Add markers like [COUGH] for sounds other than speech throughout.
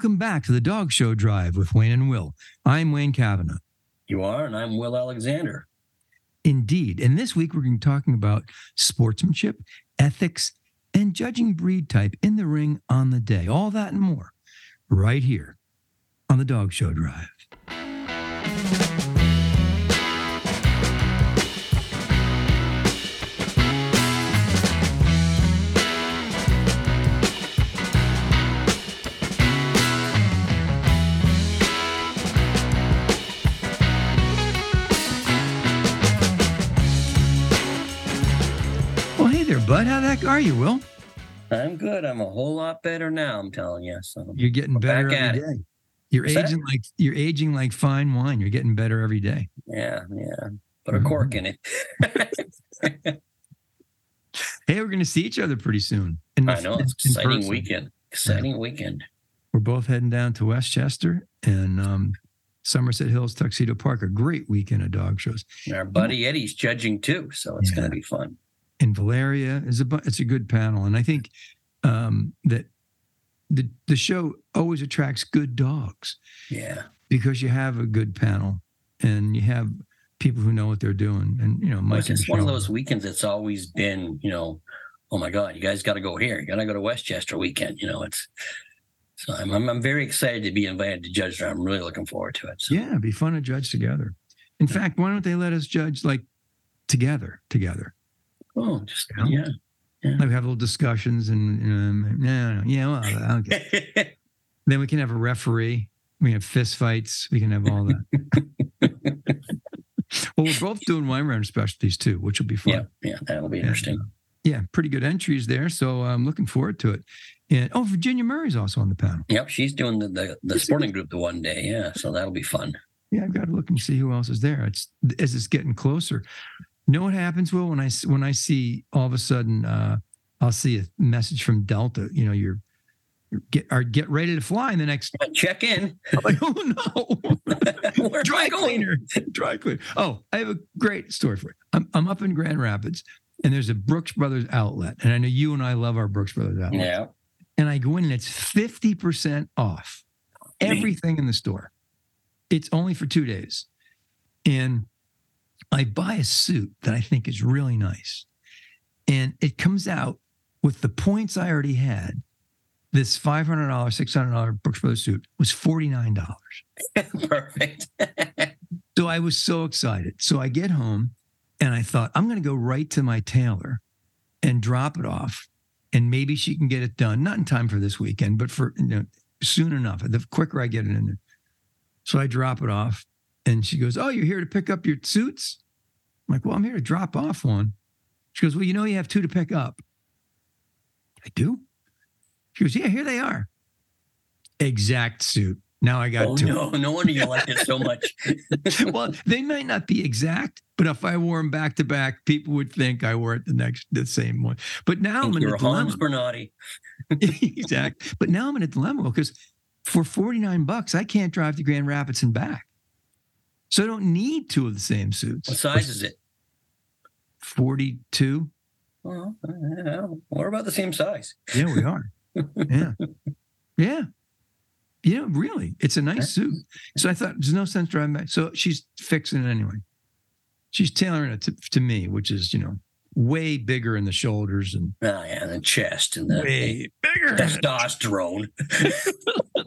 Hello, everyone, and welcome back to the Dog Show Drive with Wayne and Will. I'm Wayne Cavanaugh. You are, and I'm Will Alexander. Indeed. And this week, we're going to be talking about sportsmanship, ethics, and judging breed type in the ring on the day. All that and more right here on the Dog Show Drive. Heck are you, Will? I'm good. I'm a whole lot better now. I'm telling you. So You're getting We're better every day. You're What's that? aging like you're aging like fine wine. You're getting better every day. yeah, yeah. Put a cork in it. [LAUGHS] Hey, we're going to see each other pretty soon. In I know in- exciting person. weekend. Exciting weekend. We're both heading down to Westchester and um, Somerset Hills, Tuxedo Park. A great weekend of dog shows. And our buddy Eddie's judging too, so it's Yeah. going to be fun. And Valeria is a it's a good panel, and I think um, that the the show always attracts good dogs Yeah. because you have a good panel and you have people who know what they're doing. And you know, Well, Mike it's one of those weekends that's always been, you know, oh my God, you guys got to go here. You got to go to Westchester weekend. You know, it's so I'm, I'm I'm very excited to be invited to judge. I'm really looking forward to it. So. Yeah, it'd be fun to judge together. In fact, why don't they let us judge like together, together? Oh, just Yeah. yeah. Like we have little discussions and um, no, no, yeah, well, okay. [LAUGHS] then we can have a referee. We can have fist fights. We can have all that. [LAUGHS] well, we're both doing wine round specialties too, which will be fun. yeah, yeah, that'll be And, interesting. uh, yeah, pretty good entries there. So I'm looking forward to it. And oh, Virginia Murray's also on the panel. Yep, she's doing the the, the sporting group the one day. Yeah, so that'll be fun. Yeah, I've got to look and see who else is there. It's as it's getting closer. You know what happens, Will? When I when I see all of a sudden, uh, I'll see a message from Delta. You know, you're, you're get are get ready to fly in the next. Check in. I'm like, oh no, dry cleaner, dry cleaner. Oh, I have a great story for you. I'm I'm up in Grand Rapids, and there's a Brooks Brothers outlet, and I know you and I love our Brooks Brothers outlet. Yeah. and I go in and it's 50% off everything in the store. It's only for two days. And I buy a suit that I think is really nice. And it comes out with the points I already had. This $500, $600 Brooks Brothers suit was $49. [LAUGHS] Perfect. [LAUGHS] So I was so excited. So I get home and I thought, I'm going to go right to my tailor and drop it off. And maybe she can get it done, not in time for this weekend, but for you know, soon enough. The quicker I get it in there. So I drop it off and she goes, Oh, you're here to pick up your suits? I'm like, Well, I'm here to drop off one. She goes, Well, you know, you have two to pick up. I do. She goes, Yeah, here they are. Exact suit. Now I got oh two no, no wonder you like it so much. [LAUGHS] well, they might not be exact, but if I wore them back to back, people would think I wore it the next the same one. But now I'm in a dilemma. Bernardi. [LAUGHS] exact. But now I'm in a dilemma because for 49 bucks, I can't drive to Grand Rapids and back. So I don't need two of the same suits. What size is it? 42. Well, we're about the same size. Yeah, we are. [LAUGHS] yeah. Yeah. Yeah, really. It's a nice suit. So I thought there's no sense driving back. So she's fixing it anyway. She's tailoring it to, to me, which is, you know, way bigger in the shoulders and Oh yeah, the chest and the way bigger. testosterone. [LAUGHS] [LAUGHS]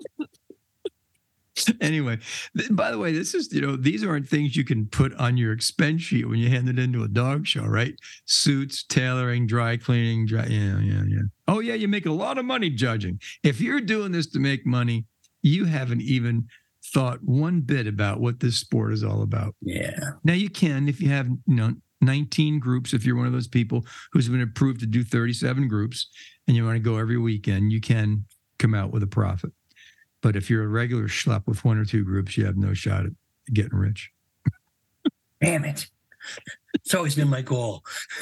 [LAUGHS] anyway, th- by the way, this is, you know, these aren't things you can put on your expense sheet when you hand it into a dog show, right? Suits, tailoring, dry cleaning, dry, yeah, yeah, yeah. Oh, yeah, you make a lot of money judging. If you're doing this to make money, you haven't even thought one bit about what this sport is all about. Yeah. Now you can if you have, you know, 19 groups, if you're one of those people who's been approved to do 37 groups and you want to go every weekend, you can come out with a profit. But if you're a regular schlep with one or two groups, you have no shot at getting rich. Damn it. It's always been my goal. [LAUGHS]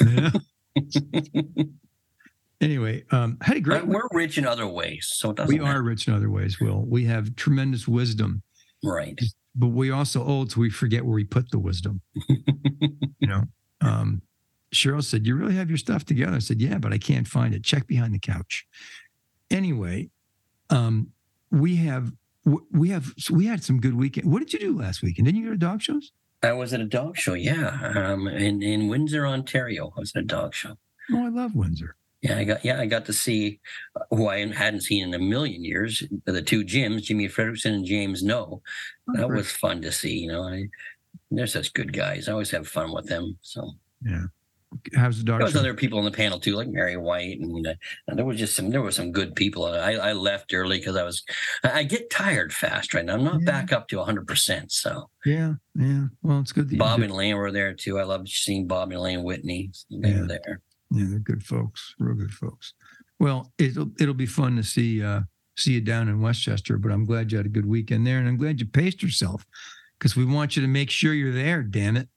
anyway, um, had a great But we're rich in other ways, so it doesn't We matter. are rich in other ways, Will. We have tremendous wisdom, right. but we also old, so we forget where we put the wisdom. you know, [LAUGHS] um, Cheryl said, "You really have your stuff together." I said, "Yeah, but I can't find it. Check behind the couch." Anyway, um, we have we have we had some good weekend. What did you do last weekend? Didn't you go to dog shows? I was at a dog show, yeah, um, in in Windsor, Ontario. I was at a dog show. Oh, I love Windsor. Yeah, I got yeah, I got to see uh, who I hadn't seen in a million years. The two Jims, Jimmy Frederickson and James No. Oh, That was fun to see. You know, I, they're such good guys. I always have fun with them. So yeah. How's the dog there was show? other people on the panel too, like Mary White, and, uh, and there was just some there were some good people. I, I left early because I was I get tired fast right now. I'm not Yeah. back up to 100. percent So yeah, yeah. Well, it's good that Bob and Lane were there too. I loved seeing Bob and Lane Whitney. They Yeah. were there. Yeah, they're good folks, real good folks. Well, it'll it'll be fun to see uh see you down in Westchester, but I'm glad you had a good weekend there and I'm glad you paced yourself because we want you to make sure you're there, damn it.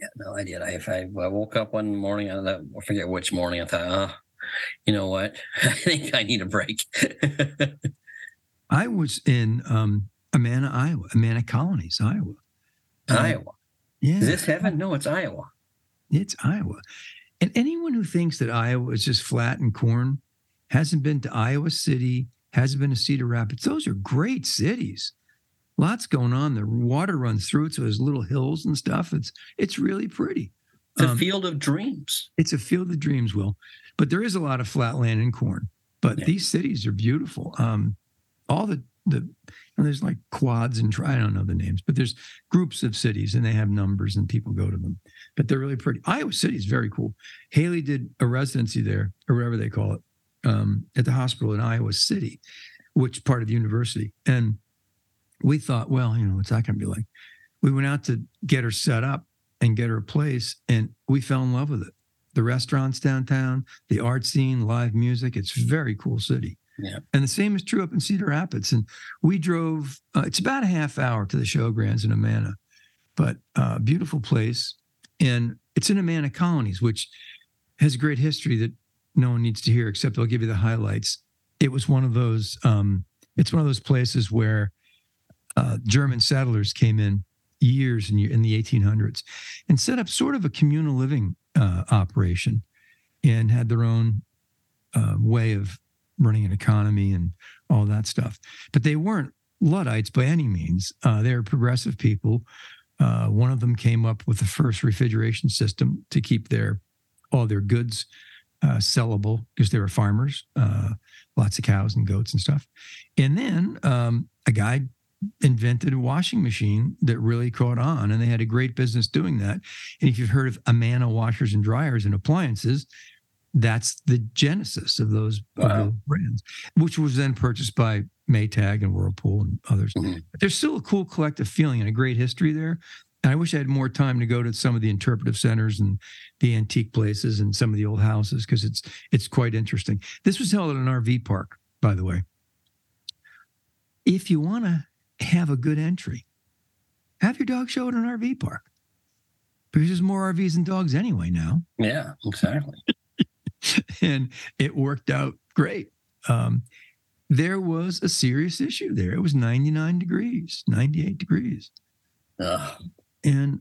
Yeah, no, I did. I, if I, I woke up one morning, I, I forget which morning, I thought, oh, you know what? [LAUGHS] I think I need a break. [LAUGHS] I was in um Amana, Iowa, Amana Colonies, Iowa. Uh, Iowa. Yeah. Is this heaven? No, it's Iowa. It's Iowa. And anyone who thinks that Iowa is just flat and corn hasn't been to Iowa City, hasn't been to Cedar Rapids. Those are great cities. Lots going on. The water runs through it, so there's little hills and stuff. It's it's really pretty. It's a Um, field of dreams. It's a field of dreams, Will. But there is a lot of flat land and corn. But Yeah. these cities are beautiful. Um, all the the and there's like quads and tri- I don't know the names, but there's groups of cities and they have numbers and people go to them. But they're really pretty. Iowa City is very cool. Haley did a residency there, or whatever they call it, um, at the hospital in Iowa City, which part of the university. And we thought, well, you know, what's that going to be like? We went out to get her set up and get her a place, and we fell in love with it. The restaurants downtown, the art scene, live music. It's a very cool city. Yeah. And the same is true up in Cedar Rapids. And we drove, uh, it's about a half hour to the showgrounds in Amana, but uh, beautiful place. And it's in Amana Colonies, which has a great history that no one needs to hear, except I'll give you the highlights. It was one of those, um, it's one of those places where uh, German settlers came in years in, in the 1800s and set up sort of a communal living uh, operation and had their own uh, way of running an economy and all that stuff. But they weren't Luddites by any means. Uh, they were progressive people. Uh, one of them came up with the first refrigeration system to keep their all their goods uh, sellable because they were farmers, uh, lots of cows and goats and stuff. And then um, a guy invented a washing machine that really caught on, and they had a great business doing that. And if you've heard of Amana washers and dryers and appliances, that's the genesis of those, of Wow. those brands, which was then purchased by Maytag and Whirlpool and others. Mhm. But there's still a cool collective feeling and a great history there. And I wish I had more time to go to some of the interpretive centers and the antique places and some of the old houses because it's it's quite interesting. This was held at an RV park, by the way. If you want to have a good entry, have your dog show at an RV park because there's more RVs than dogs anyway now Yeah, exactly. [LAUGHS] and it worked out great. Um, there was a serious issue there. It was 99 degrees, 98 degrees, Ugh. and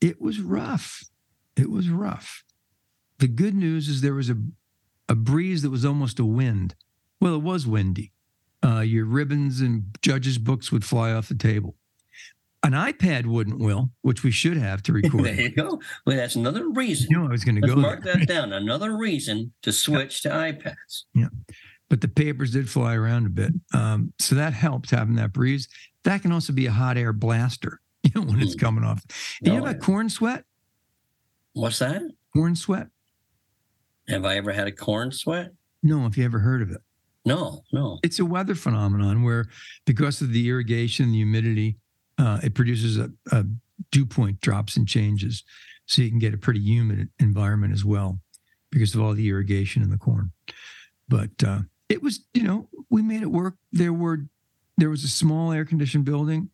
it was rough. It was rough. The good news is there was a, a breeze that was almost a wind. Well, it was windy. Uh, your ribbons and judges' books would fly off the table. An iPad wouldn't, Will, which we should have to [LAUGHS] record. there you go. Well, that's another reason. you know, I was going to go mark there. that down. Another reason to switch to iPads. Yeah. But the papers did fly around a bit. Um, so that helped having that breeze. That can also be a hot air blaster, [LAUGHS] you know, when it's Mm. coming off. Do you have Oh, about yeah. corn sweat? What's that? Corn sweat? Have I ever had a corn sweat? No, if you ever heard of it. No, no. It's a weather phenomenon where, because of the irrigation, the humidity, uh, it produces a, a dew point drops and changes. So you can get a pretty humid environment as well because of all the irrigation in the corn. But uh, it was, you know, we made it work. There were, there was a small air conditioned building.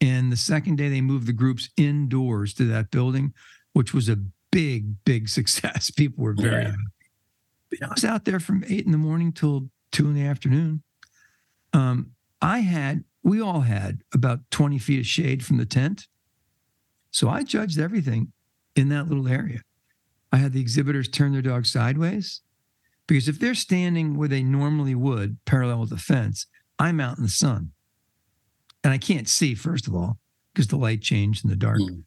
And the second day they moved the groups indoors to that building, which was a big, big [LAUGHS] success. People were very Yeah. happy. I was out there from eight in the morning till two in the afternoon. Um, I had, we all had about 20 feet of shade from the tent. So I judged everything in that little area. I had the exhibitors turn their dog sideways. Because if they're standing where they normally would, parallel with the fence, I'm out in the sun. And I can't see, first of all, because the light changed in the dark. Mm.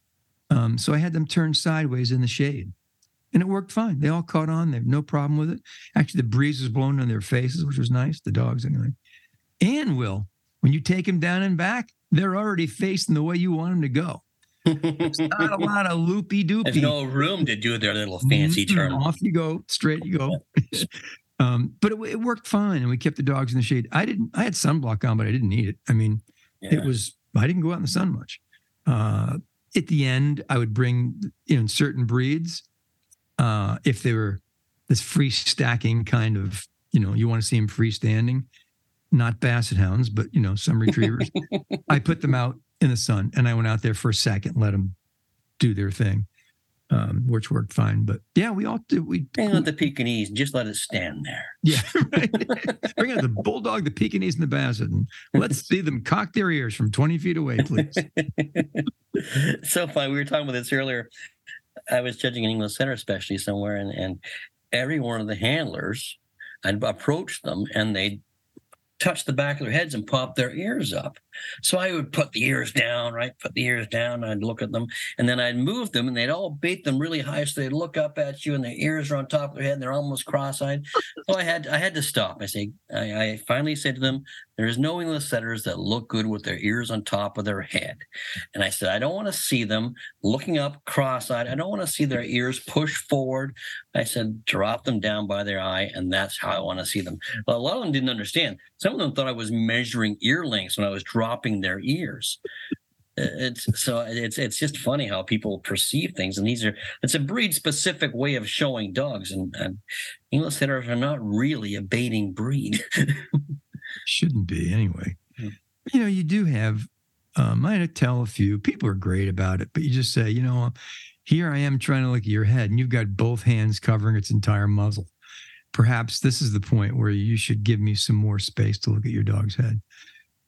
Um, so I had them turn sideways in the shade. And it worked fine. They all caught on. They have no problem with it. Actually, the breeze was blowing on their faces, which was nice. The dogs, anyway. And Will, when you take them down and back, they're already facing the way you want them to go. It's [LAUGHS] not a lot of loopy There's doopy. no room to do their little fancy Mm, turn. Off you go, straight you go. [LAUGHS] um, but it, it worked fine, and we kept the dogs in the shade. I didn't. I had sunblock on, but I didn't need it. I mean, Yeah. it was. I didn't go out in the sun much. Uh, at the end, I would bring you know certain breeds uh, if they were this free stacking kind of. You know, you want to see them freestanding, not basset hounds, but you know some retrievers. [LAUGHS] I put them out in the sun, and I went out there for a second, let them do their thing, um, which worked fine. But yeah, we all did. We Bring out the Pekingese and just let it stand there. [LAUGHS] yeah, right. Bring out the bulldog, the Pekingese, and the Basset, and let's see them cock their ears from twenty feet away, please. [LAUGHS] so fun. We were talking about this earlier. I was judging an English setter especially somewhere, and, and every one of the handlers, I'd approach them and they'd touch the back of their heads and pop their ears up. So I would put the ears down, right? Put the ears down. I'd look at them and then I'd move them and they'd all bait them really high. So they'd look up at you and their ears are on top of their head and they're almost cross-eyed. so I had I had to stop. I say I, I finally said to them, there is no English setters that look good with their ears on top of their head. And I said, I don't want to see them looking up cross-eyed. I don't want to see their ears push forward. I said, drop them down by their eye, and that's how I want to see them. Well, a lot of them didn't understand. Some of them thought I was measuring ear lengths when I was dropping their ears. It's so it's it's just funny how people perceive things, and these are it's a breed specific way of showing dogs, and, and English setters are not really a baiting breed. [LAUGHS] Shouldn't be anyway. Hmm. You know, you do have. Um, I tell a few people are great about it, but you just say, you know, here I am trying to look at your head, and you've got both hands covering its entire muzzle. Perhaps this is the point where you should give me some more space to look at your dog's head.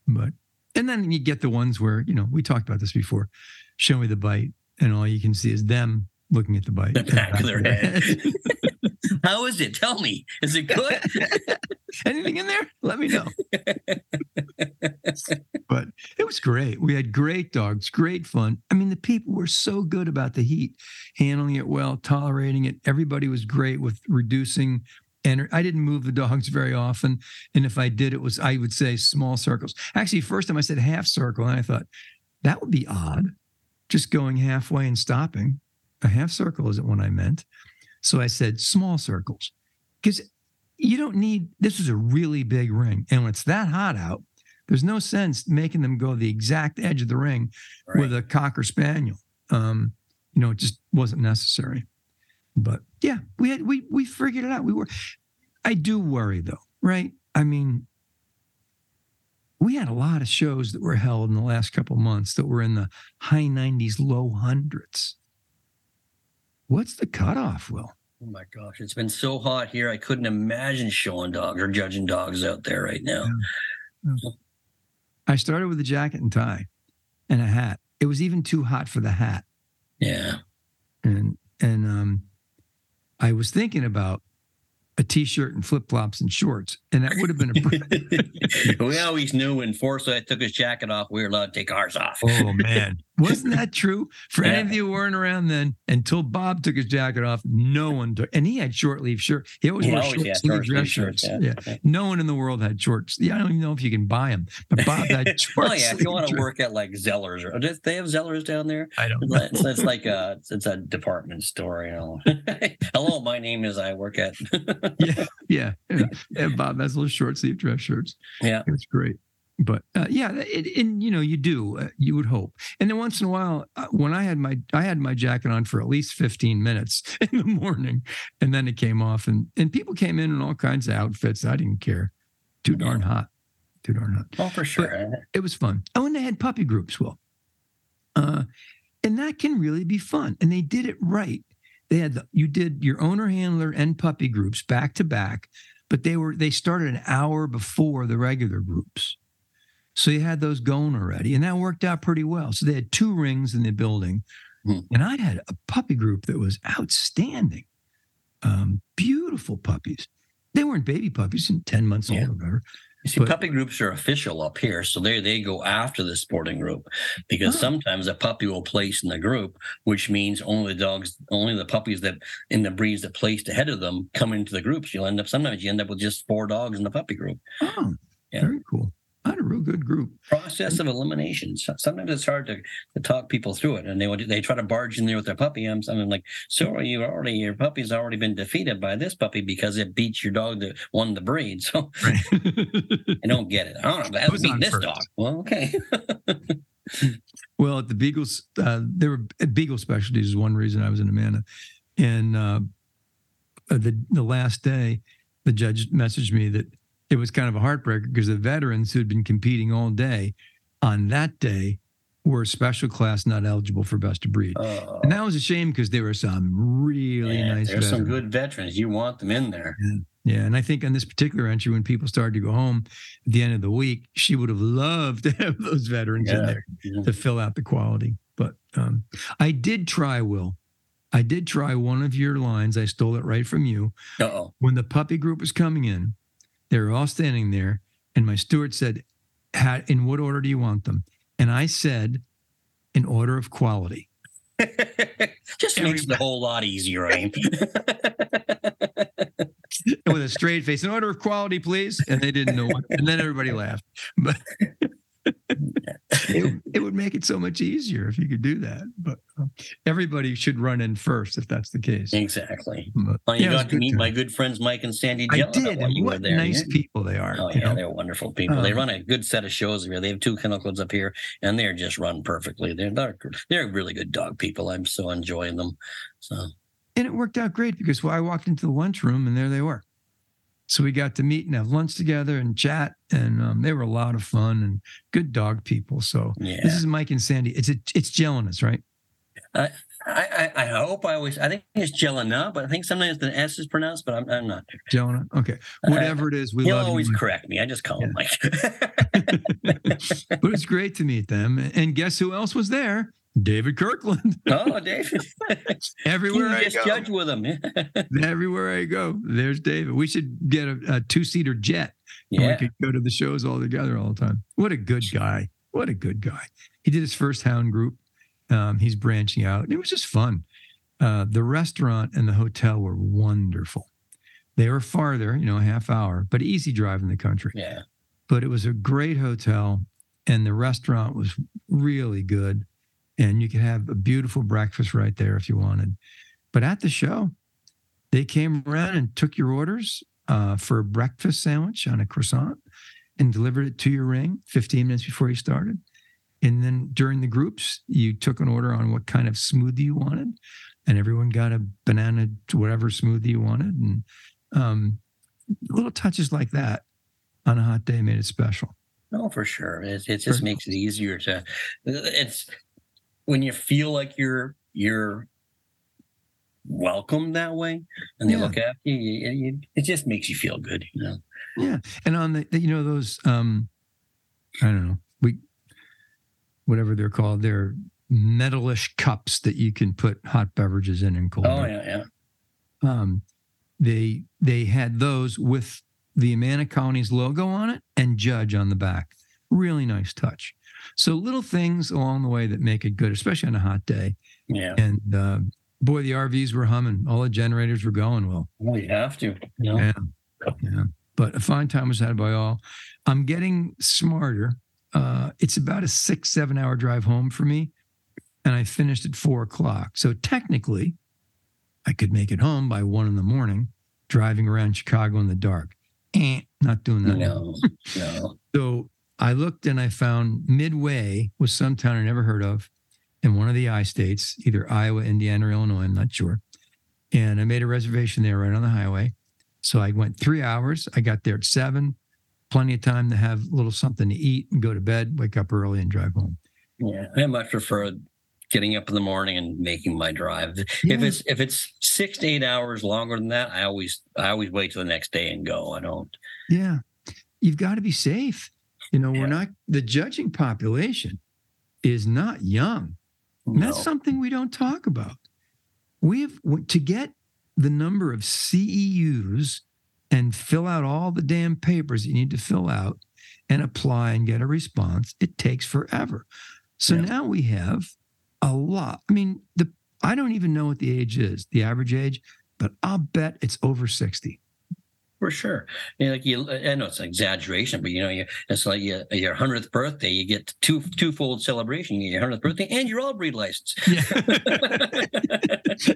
But and then you get the ones where you know we talked about this before. Show me the bite, and all you can see is them looking at the bite. the back of their [LAUGHS] head. [LAUGHS] How is it? Tell me. Is it good? [LAUGHS] Anything in there? Let me know. [LAUGHS] but it was great. We had great dogs, great fun. I mean, the people were so good about the heat, handling it well, tolerating it. Everybody was great with reducing. And I didn't move the dogs [LAUGHS] very often. And if I did, it was, I would say small circles. Actually, first time I said half circle, and I thought that would be odd, just going halfway and stopping. A half circle isn't what I meant. So I said small circles. Because you don't need this is a really big ring and when it's that hot out there's no sense making them go the exact edge of the ring with a cocker spaniel. Um you know it just wasn't necessary. But yeah we had we we figured it out. We were i do worry though right? I mean we had a lot of shows that were held in the last couple months that were in the high 90s low hundreds what's the cutoff will Oh my gosh, it's been so hot here. I couldn't imagine showing dogs or judging dogs out there right now. I started with a jacket and tie and a hat. It was even too hot for the hat. Yeah. And and um I was thinking about a t-shirt and flip-flops and shorts. And that would have been a we always knew when Forsyth took his jacket off, we were allowed to take ours off. Oh man. Wasn't that true? For any of you who weren't around then, until Bob took his jacket off, no one took and he had short sleeve shirt. He always He wore always short sleeve dress shirts, shirts. yeah. Yeah. No one in the world had shorts. Yeah, I don't even know if you can buy them. But Bob had [LAUGHS] short oh yeah, if you want to work at like Zellers or do they have Zellers down there? I don't know. It's, it's like a it's a department store, you know. [LAUGHS] Hello, my name is I work at [LAUGHS] yeah, yeah, yeah. And Bob has little short sleeve dress shirts. Yeah. it's great. But uh, yeah, it, and you know, you do, uh, you would hope. And then once in a while, uh, when I had my, I had my jacket on for at least fifteen minutes [LAUGHS] in the morning, and then it came off, and and people came in in all kinds of outfits. I didn't care. Too darn hot. Too darn hot Oh, for sure. it was fun. Oh, and they had puppy groups, Well, Uh, and that can really be fun. And they did it right. They had the, you did your owner handler and puppy groups back to back, but they were they started an hour before the regular groups. So you had those going already, and that worked out pretty well. So they had two rings in the building, Hmm. and I had a puppy group that was outstanding, um, beautiful puppies. They weren't baby puppies, and ten months Yeah. old or whatever. You see, But- puppy groups are official up here, so they they go after the sporting group because Oh. sometimes a puppy will place in the group, which means only the dogs, only the puppies that in the breeds that placed ahead of them come into the groups. You'll end up sometimes you end up with just four dogs in the puppy group. Oh, Yeah. very cool. I had a real good group. Process of elimination. Sometimes it's hard to, to talk people through it, and they would they try to barge in there with their puppy. I'm, I'm like, so you already your puppy's already been defeated by this puppy because it beats your dog that won the breed. [LAUGHS] So Right. [LAUGHS] I don't get it. I don't know. That Who's beat this first? dog. Well, okay. well, at the Beagles, uh, there were Beagle specialties is one reason I was in Amana, and uh, the the last day, the judge messaged me that it was kind of a heartbreaker because the veterans who had been competing all day on that day were special class not eligible for best of breed. Uh, And that was a shame because there were some really yeah, nice there's some good veterans. You want them in there. Yeah, and I think on this particular entry, when people started to go home at the end of the week, she would have loved [LAUGHS] to have those veterans in Yeah. there to fill out the quality. But um, I did try, Will. I did try one of your lines. I stole it right from you. Uh oh. When the puppy group was coming in, they were all standing there, and my steward said, "In what order do you want them?" And I said, "In order of quality." [LAUGHS] Just makes it a whole lot easier, Aim. [LAUGHS] with a straight face, "In order of quality, please." And they didn't know what. And then everybody laughed. But [LAUGHS] it, it would make it so much easier if you could do that. But uh, everybody should run in first if that's the case. exactly. But, Well, you yeah, got to meet time. my good friends Mike and Sandy I did, while and were what there. nice yeah? people they are. Oh yeah, know? they're wonderful people. they Um, run a good set of shows here. They have two kennel clubs up here, and they're just run perfectly. They're they're, they're really good dog people. I'm so enjoying them. So and it worked out great because well, I walked into the lunchroom and there they were. So we got to meet and have lunch together and chat, and um, they were a lot of fun and good dog people. So yeah, this is Mike and Sandy. It's a, it's Jellinus, right? I, I I hope I always I think it's Jelena, but I think sometimes the S is pronounced, but I'm I'm not. Jelena. Okay, whatever it is, we He'll love always you. Correct me. I just call him Mike. [LAUGHS] [LAUGHS] but it's great to meet them. And guess who else was there? David Kirkland. [LAUGHS] oh, David. Everywhere I just go, judge with him. [LAUGHS] everywhere I go, there's David. We should get a, a two-seater jet. and we yeah. could go to the shows all together all the time. What a good guy! What a good guy. He did his first hound group. Um, he's branching out. It was just fun. Uh, the restaurant and the hotel were wonderful. They were farther, you know, a half hour, but easy drive in the country. Yeah. but it was a great hotel and the restaurant was really good and you could have a beautiful breakfast right there if you wanted but at the show they came around and took your orders uh, for a breakfast sandwich on a croissant and delivered it to your ring 15 minutes before you started and then during the groups you took an order on what kind of smoothie you wanted and everyone got a banana whatever smoothie you wanted and um, little touches like that on a hot day made it special. No, for sure. It, it just makes it easier to. It's when you feel like you're you're welcome that way, and they Yeah. look after you, you, you. It just makes you feel good, you know. Yeah, and on the you know those um, I don't know we whatever they're called they're metalish cups that you can put hot beverages in and cold. Oh yeah, yeah. Um, they they had those with the Amana Colonies logo on it and Judge on the back. Really nice touch. So little things along the way that make it good, especially on a hot day. Yeah. And uh, boy, the RVs were humming. All the generators were going. Well, Well, you have to. You know? Yeah. Yeah. But a fine time was had by all. I'm getting smarter. Uh, it's about a six, seven hour drive home for me. And I finished at four o'clock. So technically, I could make it home by one in the morning, driving around Chicago in the dark. Eh, not doing that. No, no. [LAUGHS] So I looked and I found Midway was some town I never heard of in one of the I states, either Iowa, Indiana, or Illinois. I'm not sure. And I made a reservation there right on the highway. So I went three hours. I got there at seven, plenty of time to have a little something to eat and go to bed, wake up early and drive home. Yeah, I much prefer getting up in the morning and making my drive. If it's if it's six to eight hours longer than that, I always I always wait till the next day and go. I don't. Yeah. You've got to be safe. You know, Yeah. we're not, the judging population is not young. And No. that's something we don't talk about. We have to get the number of CEUs and fill out all the damn papers you need to fill out and apply and get a response. It takes forever. So Yeah. now we have a lot. I mean, the I don't even know what the age is, the average age, but I'll bet it's over 60. For sure. Yeah, like you, I know it's an exaggeration, but you know, you, it's like you, your hundredth birthday, you get two twofold celebration. You get your hundredth birthday and your all breed license. Yeah. [LAUGHS]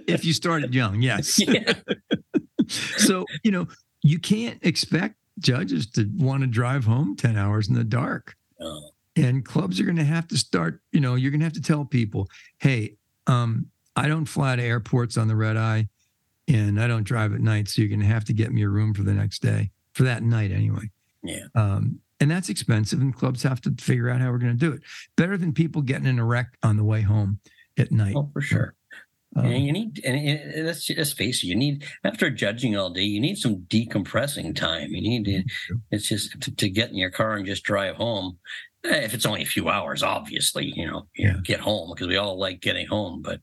if you started young, yes. [LAUGHS] yeah. So, you know, you can't expect judges to want to drive home 10 hours in the dark. Oh, And clubs are going to have to start, you know, you're going to have to tell people, hey, um, I don't fly to airports on the red eye and I don't drive at night. So you're going to have to get me a room for the next day, for that night anyway. Yeah. Um, and that's expensive, and clubs have to figure out how we're going to do it. Better than people getting in a wreck on the way home at night. oh, for sure. Um, and you need, and let's just face it, you need, after judging all day, you need some decompressing time. You need to, it's just to, to get in your car and just drive home. Eh, If it's only a few hours, obviously, you know, you Yeah. get home because we all like getting home, but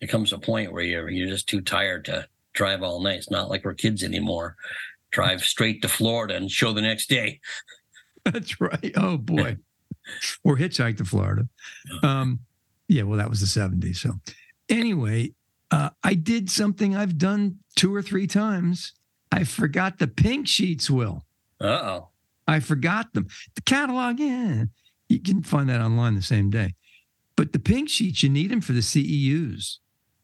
it comes a point where you're, you're just too tired to drive all night. It's not like we're kids anymore. Drive straight to Florida and show the next day. That's right. Oh boy. [LAUGHS] or hitchhike to Florida. Um, yeah, well, that was the 70s. So anyway, uh, I did something I've done two or three times. I forgot the pink sheets, Will. Uh oh. I forgot them. The catalog, yeah. You can find that online the same day. But the pink sheets, you need them for the CEUs.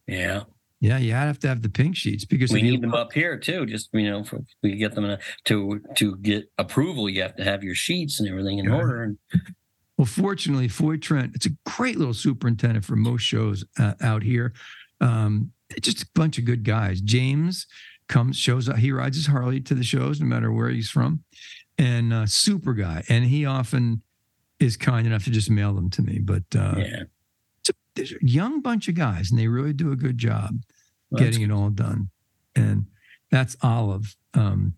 Yeah. Yeah, you have to have the pink sheets because We if you- need them up here too. Just you know, for we get them in a, to to get approval, you have to have your sheets and everything in Yeah. order. And Well, fortunately, Foy Trent, it's a great little superintendent for most shows uh, out here. Um, just a bunch of good guys. James comes, shows up. He rides his Harley to the shows, no matter where he's from, and uh, super guy. And he often is kind enough to just mail them to me. But uh, yeah, it's a, there's a young bunch of guys, and they really do a good job Well, getting it all done. And that's Olive, um,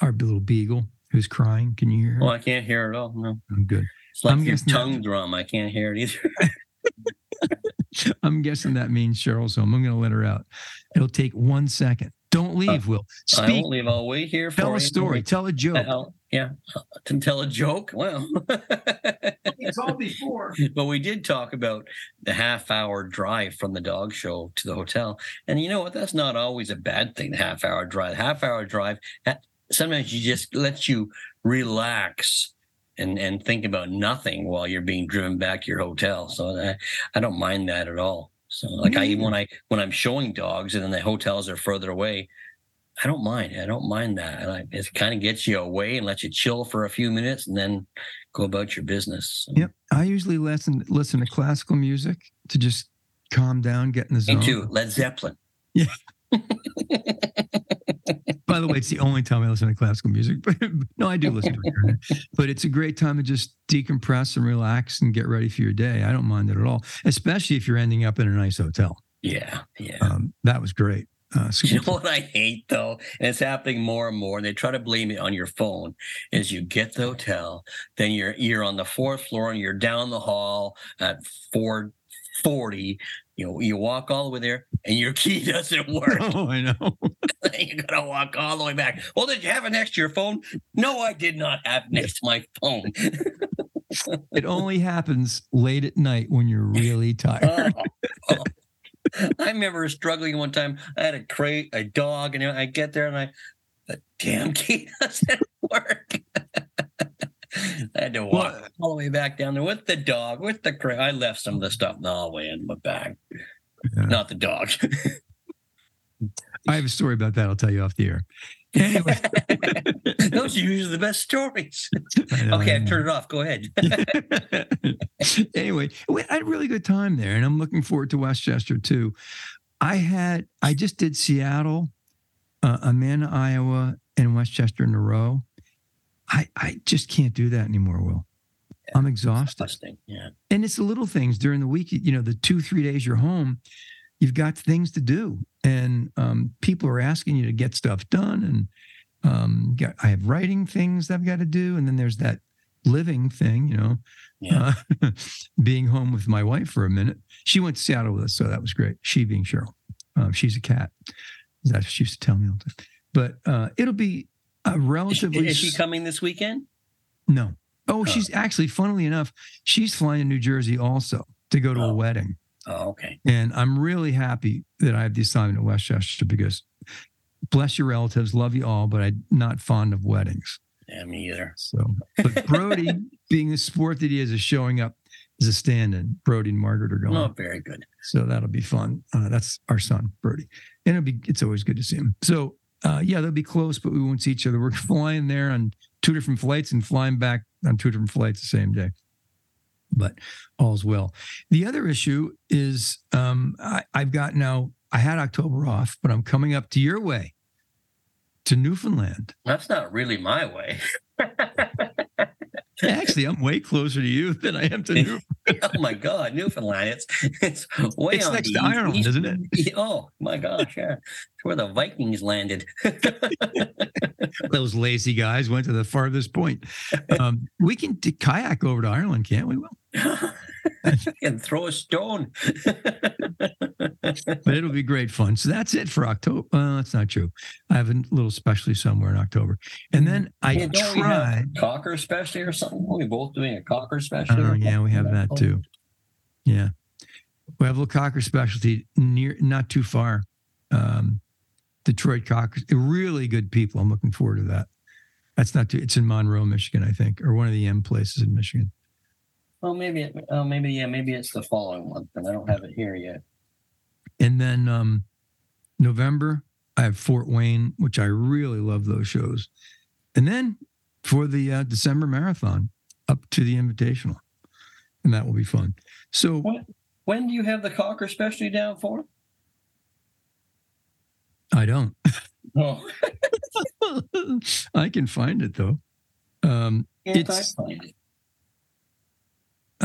our little beagle who's crying. Can you hear her? Well, I can't hear it all. No, I'm good. it's like I'm your guessing that- tongue drum. I can't hear it either. [LAUGHS] [LAUGHS] I'm guessing that means Cheryl's home. I'm going to let her out. It'll take one second. Don't leave, Will. I Speak. won't leave. I'll wait here for Tell you. a story. Tell a joke. I'll- yeah, uh, to tell a joke. Well, [LAUGHS] told before. [LAUGHS] but we did talk about the half hour drive from the dog show to the hotel. And you know what? That's not always a bad thing, the half hour drive. Half hour drive, sometimes you just lets you relax and, and think about nothing while you're being driven back to your hotel. So I, I don't mind that at all. So like I even when I when I'm showing dogs and then the hotels are further away, I don't mind. I don't mind that. I it kind of gets you away and lets you chill for a few minutes and then go about your business. Yep. I usually listen listen to classical music to just calm down, get in the zone. Me too. Led Zeppelin. [LAUGHS] By the way, it's the only time I listen to classical music. But [LAUGHS] no, I do listen to it. here and there. But it's a great time to just decompress and relax and get ready for your day. I don't mind it at all, especially if you're ending up in a nice hotel. Yeah, yeah. Um, that was great. Uh, [LAUGHS] You know what I hate though, and it's happening more and more. And they try to blame it on your phone. Is you get the hotel, then you're you're on the fourth floor and you're down the hall at four forty. You know, you walk all the way there, and your [LAUGHS] key doesn't work. Oh, I know. [LAUGHS] you gotta walk all the way back. Well, did you have it next to your phone? No, I did not have it next to my phone. [LAUGHS] It only happens late at night when you're really tired. Oh, oh. I remember struggling one time. I had a crate, a dog, and I get there and I, the damn key doesn't [LAUGHS] work. I had to walk Well- all the way back down there with the dog, with the crate. I left some of the stuff in the hallway in my bag, Yeah. not the dog. I have a story about that. I'll tell you off the air. Anyway, [LAUGHS] Those are usually the best stories. Know, Okay, I I've turned it off. Go ahead. [LAUGHS] anyway, we had a really good time there, and I'm looking forward to Westchester too. I had I just did Seattle, uh, Amana, Iowa, and Westchester in a row. I I just can't do that anymore. Will I'm exhausted, Yeah. and it's the little things during the week. You know, the two three days you're home, you've got things to do, and um, people are asking you to get stuff done, and um, got, I have writing things I've got to do, and then there's that living thing. You know, Yeah. uh, [LAUGHS] being home with my wife for a minute. She went to Seattle with us, so that was great. She being Cheryl, um, she's a cat. That's what she used to tell me all the time. But uh, it'll be uh, Is she, relatively. is she coming this weekend? No. Oh, Oh. she's actually, funnily enough, she's flying to New Jersey also to go to a Oh. wedding. Oh, okay. And I'm really happy that I have the assignment at Westchester because bless your relatives, love you all, but I'm not fond of weddings. Yeah, me either. So, but Brody, [LAUGHS] being the sport that he is, is showing up as a stand in. Brody and Margaret are going. Oh, very good. So that'll be fun. Uh, that's our son, Brody. And it'll be, it's always good to see him. So, uh, yeah, they'll be close, but we won't see each other. We're [LAUGHS] flying there on two different flights and flying back on two different flights the same day. But all's well. The other issue is um, I, I've got now, I had October off, but I'm coming up to your way to Newfoundland. That's not really my way. [LAUGHS] Actually, I'm way closer to you than I am to [LAUGHS] Newfoundland. oh my God, Newfoundland! It's it's way It's on next the to Ireland, isn't it? Oh my gosh, yeah, where the Vikings landed. [LAUGHS] Those lazy guys went to the farthest point. Um, we can kayak over to Ireland, can't we? Will, [LAUGHS] and throw a stone. [LAUGHS] but it'll be great fun. So that's it for October. Well, that's not true. I have a little specialty somewhere in October, and then I Yeah, don't we have tried. Cocker specialty or something? Are we both doing a Cocker specialty? Oh or yeah, we have that too. Yeah, we have a cocker specialty near, not too far. Um, Detroit Cockers, really good people. I'm looking forward to that. That's not too. It's in Monroe, Michigan, I think, or one of the M places in Michigan. Oh, maybe. It, oh, maybe. Yeah, maybe it's the following month, and I don't have it here yet. And then um, November, I have Fort Wayne, which I really love those shows. And then for the uh, December marathon, up to the Invitational, and that will be fun. So when, When do you have the Cocker specialty down for? I don't. [LAUGHS] Oh, I can find it though. Um, It's- I find it?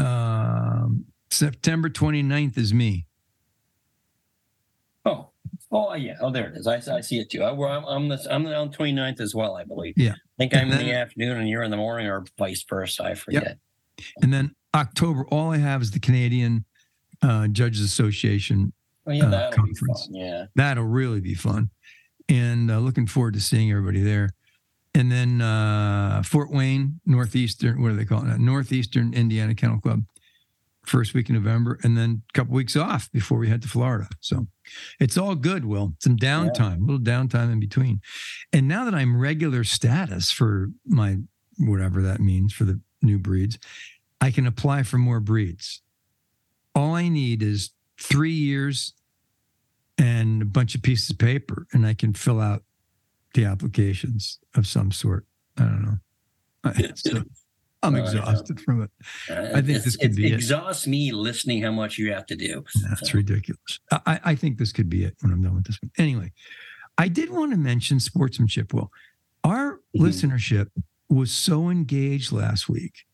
um, September 29th is me. Oh, oh yeah. Oh, there it is. I, I see it too. I, I'm, I'm, the, I'm on 29th as well, I believe. Yeah. I think I'm in the afternoon and you're in the morning, or vice versa. I forget. And then October, all I have is the Canadian uh, Judges Association. Oh yeah, Uh, conference. Yeah. That'll really be fun. And uh, looking forward to seeing everybody there. And then uh, Fort Wayne, Northeastern, what do they call it? Northeastern Indiana Kennel Club, first week in November, and then a couple weeks off before we head to Florida. So it's all good, Will. Some downtime, a little downtime in between. And now that I'm regular status for my whatever that means for the new breeds, I can apply for more breeds. All I need is three years and a bunch of pieces of paper, and I can fill out the applications of some sort. I don't know. [LAUGHS] So I'm exhausted from it. Uh, I think this could it be it. exhausts me listening how much you have to do. That's ridiculous. I, I- think this could be it when I'm done with this one. Anyway, I did want to mention sportsmanship. Well, our Mhm. listenership was so engaged last week,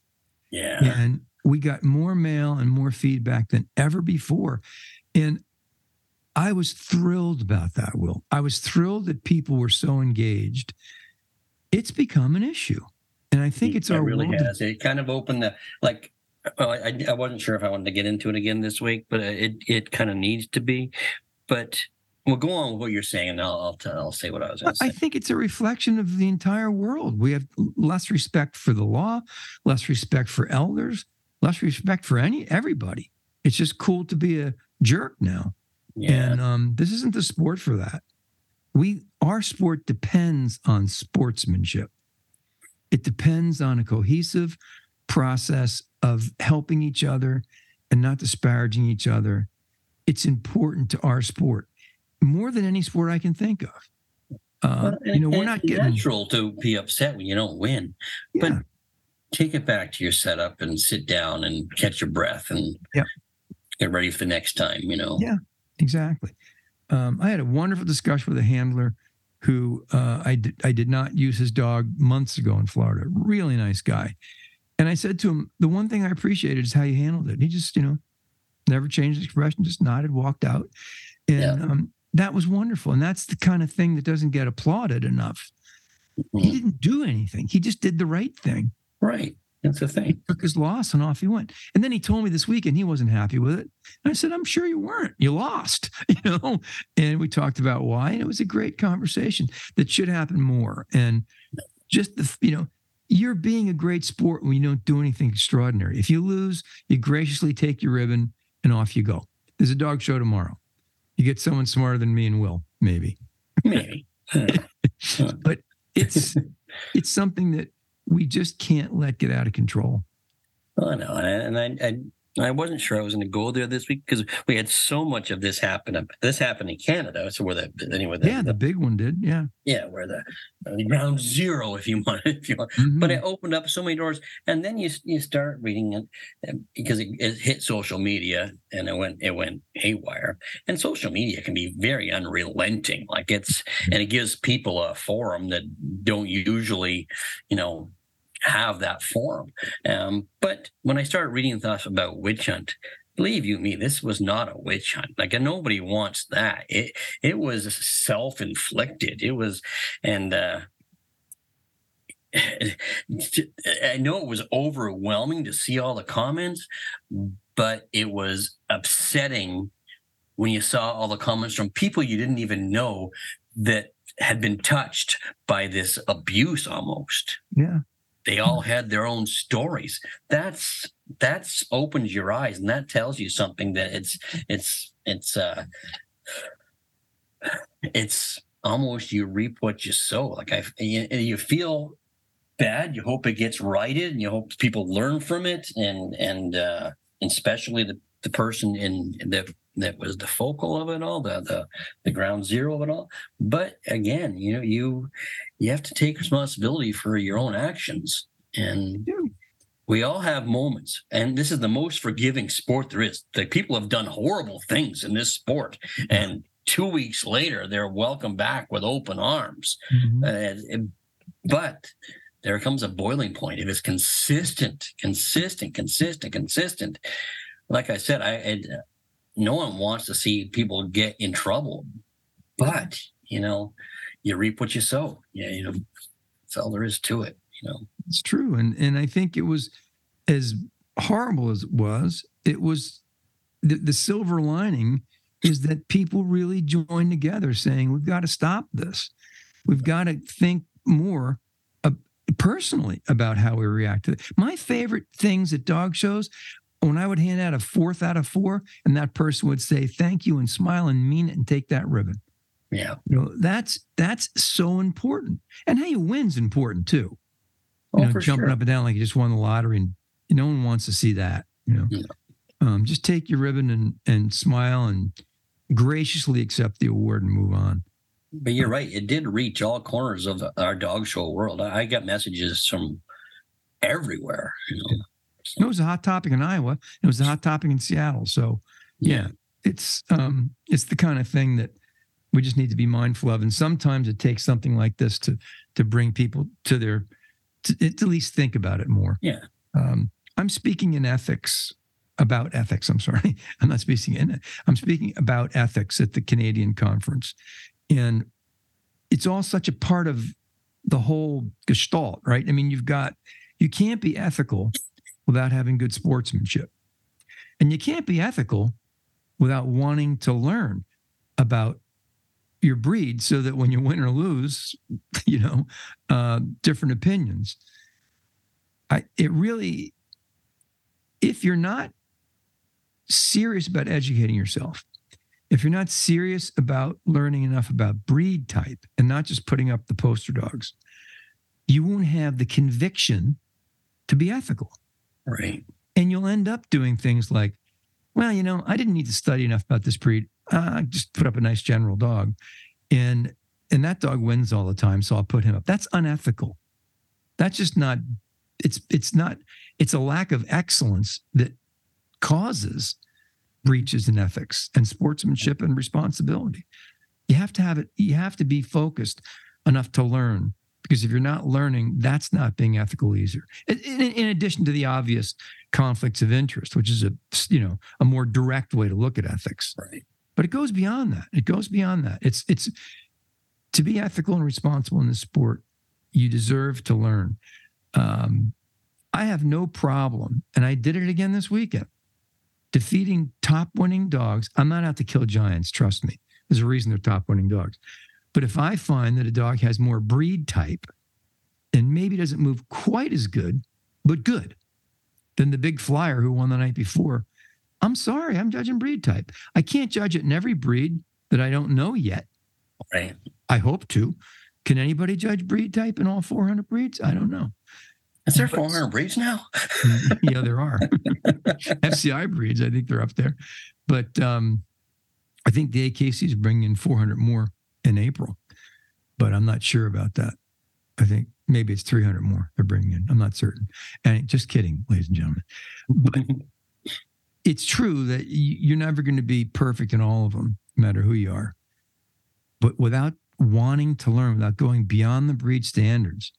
Yeah. and we got more mail and more feedback than ever before. And I was thrilled about that, Will. I was thrilled that people were so engaged. It's become an issue. And I think it's it our really world. has. It kind of opened the like. Well, I, I wasn't sure if I wanted to get into it again this week, but uh, it it kind of needs to be. But we'll go on with what you're saying, and I'll I'll, tell, I'll say what I was going to I think it's a reflection of the entire world. We have less respect for the law, less respect for elders, less respect for any everybody. It's just cool to be a jerk now. Yeah. And um, this isn't the sport for that. We our sport depends on sportsmanship. It depends on a cohesive process of helping each other and not disparaging each other. It's important to our sport more than any sport I can think of. Uh, Well, you know, we're not getting. natural to be upset when you don't win. Yeah, but- Take it back to your setup and sit down and catch your breath and Yep. get ready for the next time. You know. Yeah. exactly. Um, I had a wonderful discussion with a handler who uh, I did, I did not use his dog months ago in Florida. Really nice guy. And I said to him, the one thing I appreciated is how you handled it. He just, you know, never changed his expression, just nodded, walked out. And Yeah. um, that was wonderful. And that's the kind of thing that doesn't get applauded enough. He Mhm. didn't do anything. He just did the right thing. Right. That's the thing. He took his loss and off he went. And then he told me this weekend he wasn't happy with it. And I said, I'm sure you weren't. You lost, [LAUGHS] you know? And we talked about why. And it was a great conversation that should happen more. And just the, you know, you're being a great sport when you don't do anything extraordinary. If you lose, you graciously take your ribbon and off you go. There's a dog show tomorrow. You get someone smarter than me and Will, maybe. Maybe. [LAUGHS] Uh, uh. but it's it's something that we just can't let it get out of control. I know, and I, and I, I wasn't sure I was going to go there this week because we had so much of this happen. This happened in Canada, so where the anyway. The, yeah, the big one did. Yeah, yeah, where the, the ground zero, if you [LAUGHS] want, if you want. Mm-hmm. But it opened up so many doors, and then you you start reading it because it, it, hit social media and it went it went haywire. And social media can be very unrelenting. Like it's and it gives people a forum that don't usually, you know, have that forum. Um, but when I started reading stuff about witch hunt, believe you me, this was not a witch hunt. Like nobody wants that. It it was self inflicted. It was, and uh, [SIGHS] I know it was overwhelming to see all the comments, but it was upsetting when you saw all the comments from people you didn't even know that had been touched by this abuse almost. Yeah they all had their own stories. That's that's opens your eyes and that tells you something that it's it's it's uh it's almost you reap what you sow. Like i you, you feel bad you hope it gets righted and you hope people learn from it and and uh especially the the person in that that was the focal of it all, the the the ground zero of it all. But again, you know, you you have to take responsibility for your own actions, and we all have moments. And this is the most forgiving sport there is. Like people have done horrible things in this sport, and two weeks later, they're welcome back with open arms. Mm-hmm. Uh, but there comes a boiling point. If it's consistent, consistent, consistent, consistent, like I said, I, I no one wants to see people get in trouble, but you know, you reap what you sow. Yeah, you know, that's all there is to it. You know, it's true, and and I think it was as horrible as it was. It was the, the silver lining is that people really joined together, saying we've got to stop this. We've got to think more personally about how we react to it. My favorite things at dog shows when I would hand out a fourth out of four, and that person would say thank you and smile and mean it and take that ribbon. Yeah. You know, that's that's so important. And how you win's important too. Oh, you know, jumping sure. up and down like you just won the lottery and no one wants to see that. You know. Yeah. Um, just take your ribbon and and smile and graciously accept the award and move on. But you're right. It did reach all corners of our dog show world. I got messages from everywhere. You know. It was a hot topic in Iowa. It was a hot topic in Seattle. So, yeah, it's um, it's the kind of thing that we just need to be mindful of. And sometimes it takes something like this to to bring people to their to, to at least think about it more. Yeah. Um, I'm speaking in ethics about ethics. I'm sorry, [LAUGHS] I'm not speaking in it. I'm speaking about ethics at the Canadian conference, and it's all such a part of the whole gestalt, right? I mean, you've got you can't be ethical without having good sportsmanship. And you can't be ethical without wanting to learn about your breed so that when you win or lose, [LAUGHS] you know, uh, different opinions. I, it really, if you're not serious about educating yourself, if you're not serious about learning enough about breed type and not just putting up the poster dogs, you won't have the conviction to be ethical. Right. And you'll end up doing things like, well, you know, I didn't need to study enough about this breed. Uh, just put up a nice general dog. And and that dog wins all the time, so I'll put him up. That's unethical. That's just not it's it's not it's a lack of excellence that causes breaches in ethics and sportsmanship and responsibility. You have to have it, you have to be focused enough to learn because if you're not learning, that's not being ethical either. In, in, addition to the obvious conflicts of interest, which is a you know a more direct way to look at ethics. Right. But it goes beyond that. It goes beyond that. It's it's to be ethical and responsible in the sport. You deserve to learn. Um, I have no problem, and I did it again this weekend, defeating top winning dogs. I'm not out to kill giants, trust me. There's a reason they're top winning dogs. But if I find that a dog has more breed type and maybe doesn't move quite as good, but good, than the big flyer who won the night before, I'm sorry, I'm judging breed type. I can't judge it in every breed that I don't know yet. Right. I hope to. Can anybody judge breed type in all 400 breeds? I don't know. Is there 400 breeds now? [LAUGHS] yeah, there are. [LAUGHS] FCI breeds, I think they're up there. But um, I think the AKC is bringing in 400 more in April, but I'm not sure about that. I think maybe it's 300 more they're bringing in. I'm not certain. And just kidding, ladies and gentlemen. But [LAUGHS] it's true that you're never going to be perfect in all of them, no matter who you are. But without wanting to learn, without going beyond the breed standards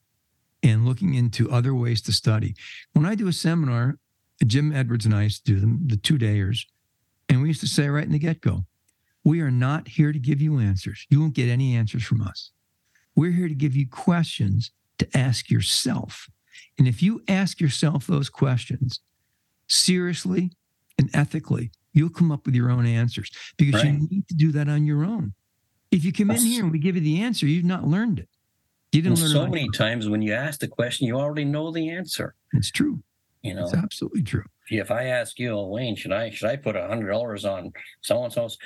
and looking into other ways to study. When I do a seminar, Jim Edwards and I used to do them, the two dayers, and we used to say right in the get go, we are not here to give you answers. You won't get any answers from us. We're here to give you questions to ask yourself. And if you ask yourself those questions seriously and ethically, you'll come up with your own answers because right. you need to do that on your own. If you come in here and we give you the answer, you've not learned it. You didn't learn so many times when you ask the question, you already know the answer. It's true. You know, it's absolutely true. If I ask you, Wayne, should I should I put a hundred dollars on so and so's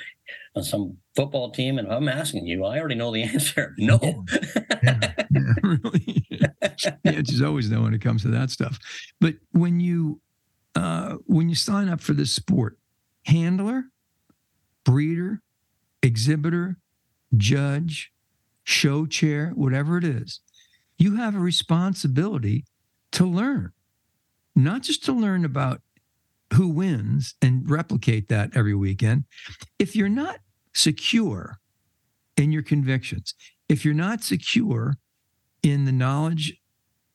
on some football team? And I'm asking you, I already know the [LAUGHS] answer. No. Yeah, yeah, [LAUGHS] really. the answer's always no when it comes to that stuff. But when you uh, when you sign up for this sport, handler, breeder, exhibitor, judge, show chair, whatever it is, you have a responsibility to learn, not just to learn about who wins and replicate that every weekend. If you're not secure in your convictions, if you're not secure in the knowledge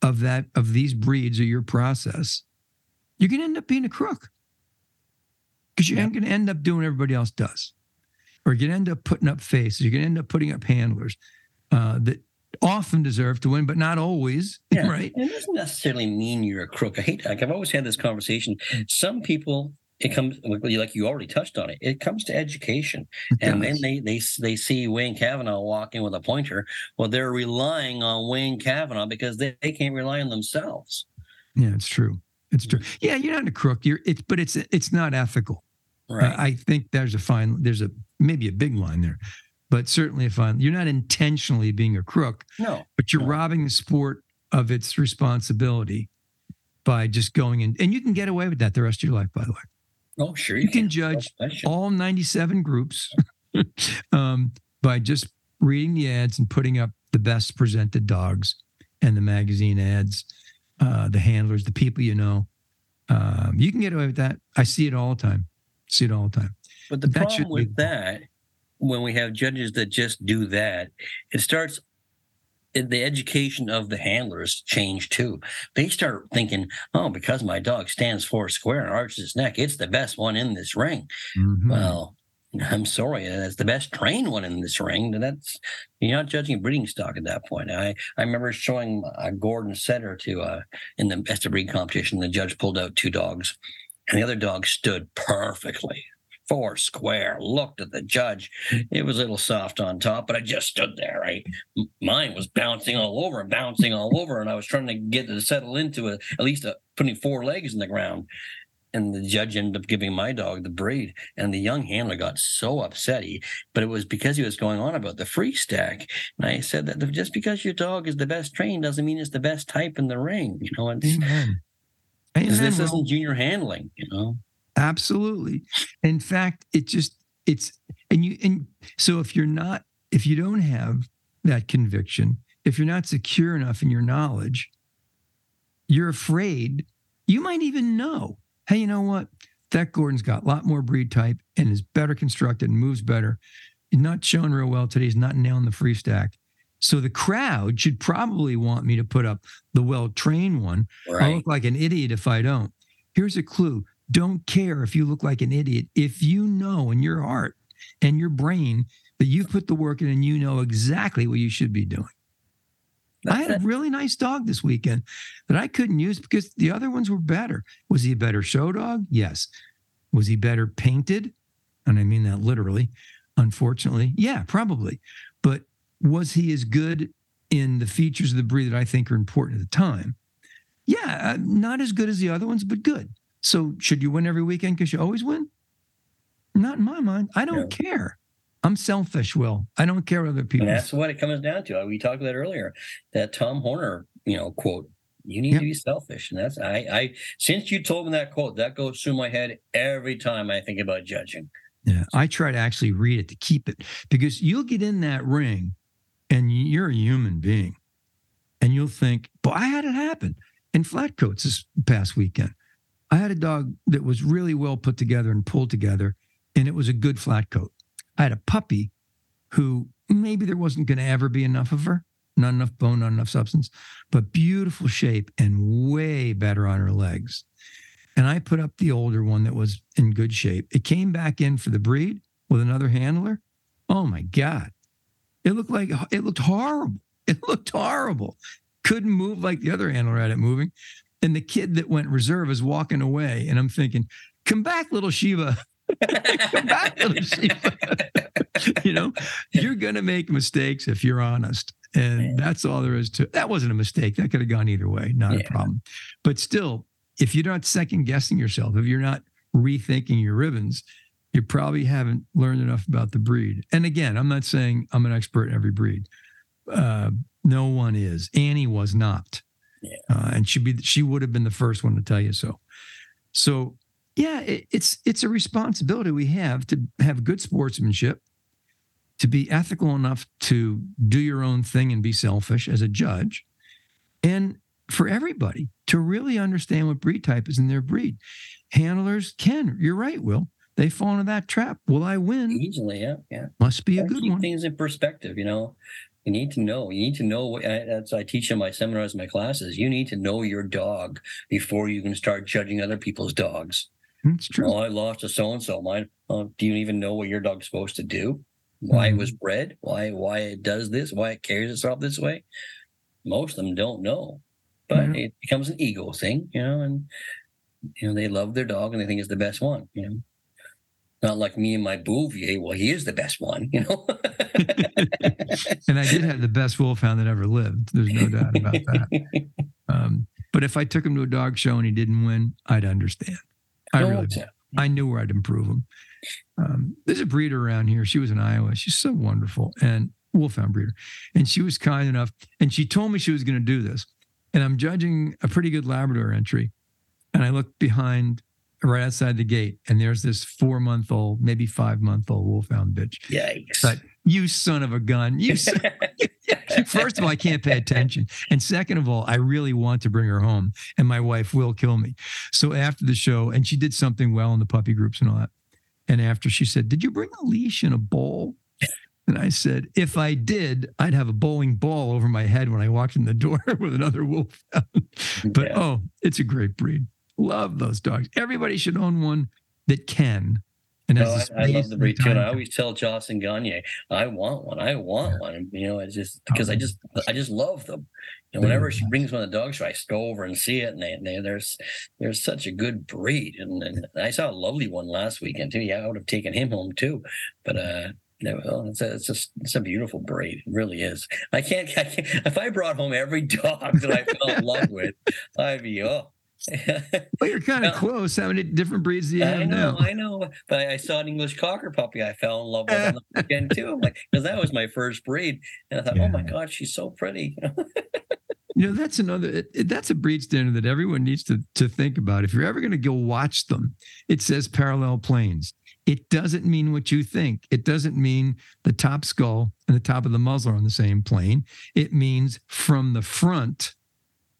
of that of these breeds or your process, you're going to end up being a crook because you're yeah. going to end up doing what everybody else does, or you're going to end up putting up faces. You're going to end up putting up handlers uh, that often deserve to win, but not always. [LAUGHS] Yeah. Right? It doesn't necessarily mean you're a crook. I hate. Like I've always had this conversation. Mm. Some people it comes like you already touched on it. It comes to education, and then they they they see Wayne Cavanaugh walking with a pointer. Well, they're relying on Wayne Cavanaugh because they, they can't rely on themselves. Yeah, it's true. It's true. Yeah, you're not a crook. You're it's but it's it's not ethical. Right. I think there's a fine. There's a maybe a big line there, but certainly a fine. You're not intentionally being a crook. No. But you're no. robbing the sport of its responsibility by just going in, and you can get away with that the rest of your life. By the way. Oh, sure. You, you can, judge all 97 groups [LAUGHS] [LAUGHS] um, by just reading the ads and putting up the best presented dogs and the magazine ads, uh, the handlers, the people you know. Um, you can get away with that. I see it all the time. See it all the time. But the that problem with that, when we have judges that just do that, it starts the education of the handlers change too. They start thinking, oh, because my dog stands four square and arches his neck, it's the best one in this ring. Mm-hmm. Well, I'm sorry, that's the best trained one in this ring. That's you're not judging breeding stock at that point. I I remember showing a Gordon setter to uh in the best of breed competition. The judge pulled out two dogs, and the other dog stood perfectly four square, looked at the judge. It was a little soft on top, but I just stood there. I mine was bouncing all over bouncing all over, and I was trying to get it to settle into a, at least a, putting four legs in the ground. And the judge ended up giving my dog the breed, and the young handler got so upset. He, but it was because he was going on about the free stack. And I said that just because your dog is the best trained doesn't mean it's the best type in the ring. You know, it's, Amen. Amen. this isn't junior handling. You know. Absolutely. In fact, it just it's and you and so if you're not if you don't have that conviction, if you're not secure enough in your knowledge, you're afraid. You might even know, hey, you know what? That Gordon's got a lot more breed type and is better constructed and moves better. He's not showing real well today. He's not nailing the free stack. So the crowd should probably want me to put up the well trained one. Right. I look like an idiot if I don't. Here's a clue don't care if you look like an idiot. If you know in your heart and your brain that you've put the work in and you know exactly what you should be doing. I had a really nice dog this weekend that I couldn't use because the other ones were better. Was he a better show dog? Yes. Was he better painted? And I mean that literally. Unfortunately, yeah, probably. But was he as good in the features of the breed that I think are important at the time? Yeah, uh, not as good as the other ones, but good. So should you win every weekend because you always win? Not in my mind. I don't care. I'm selfish, Will. I don't care other people. And that's what it comes down to. Uh, we talked about earlier that Tom Horner, you know, quote. You need yep. to be selfish, and that's I. I since you told me that quote, that goes through my head every time I think about judging. Yeah, I try to actually read it to keep it because you'll get in that ring, and you're a human being, and you'll think, "But I had it happen." In Flatcoats this past weekend, I had a dog that was really well put together and pulled together, and it was a good flat coat. I had a puppy who maybe there wasn't going to ever be enough of her, not enough bone, not enough substance, but beautiful shape and way better on her legs. And I put up the older one that was in good shape. It came back in for the breed with another handler. Oh my God. It looked like it looked horrible. It looked horrible. Couldn't move like the other handler had it moving. And the kid that went reserve is walking away. And I'm thinking, come back, little Shiva. [LAUGHS] come back, little Shiva. [LAUGHS] you know, you're going to make mistakes if you're honest. And that's all there is to it. That wasn't a mistake. That could have gone either way. Not yeah. a problem. But still, if you're not second guessing yourself, if you're not rethinking your ribbons, you probably haven't learned enough about the breed. And again, I'm not saying I'm an expert in every breed. Uh, no one is. Annie was not. Yeah. Uh, and she be she would have been the first one to tell you so. So yeah, it, it's it's a responsibility we have to have good sportsmanship, to be ethical enough to do your own thing and be selfish as a judge, and for everybody to really understand what breed type is in their breed. Handlers can. You're right, Will. They fall into that trap. Will I win? Easily, yeah, yeah. Must be a good keep one. Things in perspective, you know. You need to know. You need to know. What, that's I teach in my seminars, my classes. You need to know your dog before you can start judging other people's dogs. It's true. Oh, I lost a so and so. Mine. Uh, do you even know what your dog's supposed to do? Why mm-hmm. it was bred? Why why it does this? Why it carries itself this way? Most of them don't know, but mm-hmm. it becomes an ego thing, you know. And you know they love their dog and they think it's the best one. You know, not like me and my Bouvier. Well, he is the best one, you know. [LAUGHS] and I did have the best wolfhound that ever lived. There's no doubt about that. [LAUGHS] Um, but if I took him to a dog show and he didn't win, I'd understand. I really. I knew where I'd improve him. Um, there's a breeder around here. She was in Iowa. She's so wonderful and wolfhound breeder. And she was kind enough, and she told me she was going to do this. And I'm judging a pretty good Labrador entry. And I looked behind right outside the gate, and there's this four month old, maybe five month old wolfhound bitch. Yikes. But you son of a gun. You [LAUGHS] [LAUGHS] First of all, I can't pay attention. And second of all, I really want to bring her home, and my wife will kill me. So after the show, and she did something well in the puppy groups and all that. And after she said, Did you bring a leash and a bowl? And I said, if I did, I'd have a bowling ball over my head when I walked in the door [LAUGHS] with another wolf. but yeah. oh, it's a great breed. Love those dogs. Everybody should own one that can. And no, I, I, love the breed too. And I always tell Joss and Gagne, I want one. I want one. You know, it's just because I just I just love them. And whenever she brings one of the dogs, I go over and see it, and they, they there's there's such a good breed. And, and, I saw a lovely one last weekend too. Yeah, I would have taken him home too, but uh, no, it's a, it's just it's a beautiful breed. It really is. I can't, [LAUGHS] I can't if I brought home every dog that I fell in love with, I'd be oh [LAUGHS] well, you're kind of close. How many different breeds do you have I know, now? I know. But I, I, saw an English Cocker puppy. I fell in love with on the weekend too. I'm like, because that was my first breed, and I thought, yeah. oh my god, she's so pretty. [LAUGHS] you know, that's another. It, it, that's a breed standard that everyone needs to to think about. If you're ever going to go watch them, it says parallel planes. It doesn't mean what you think. It doesn't mean the top skull and the top of the muzzle are on the same plane. It means from the front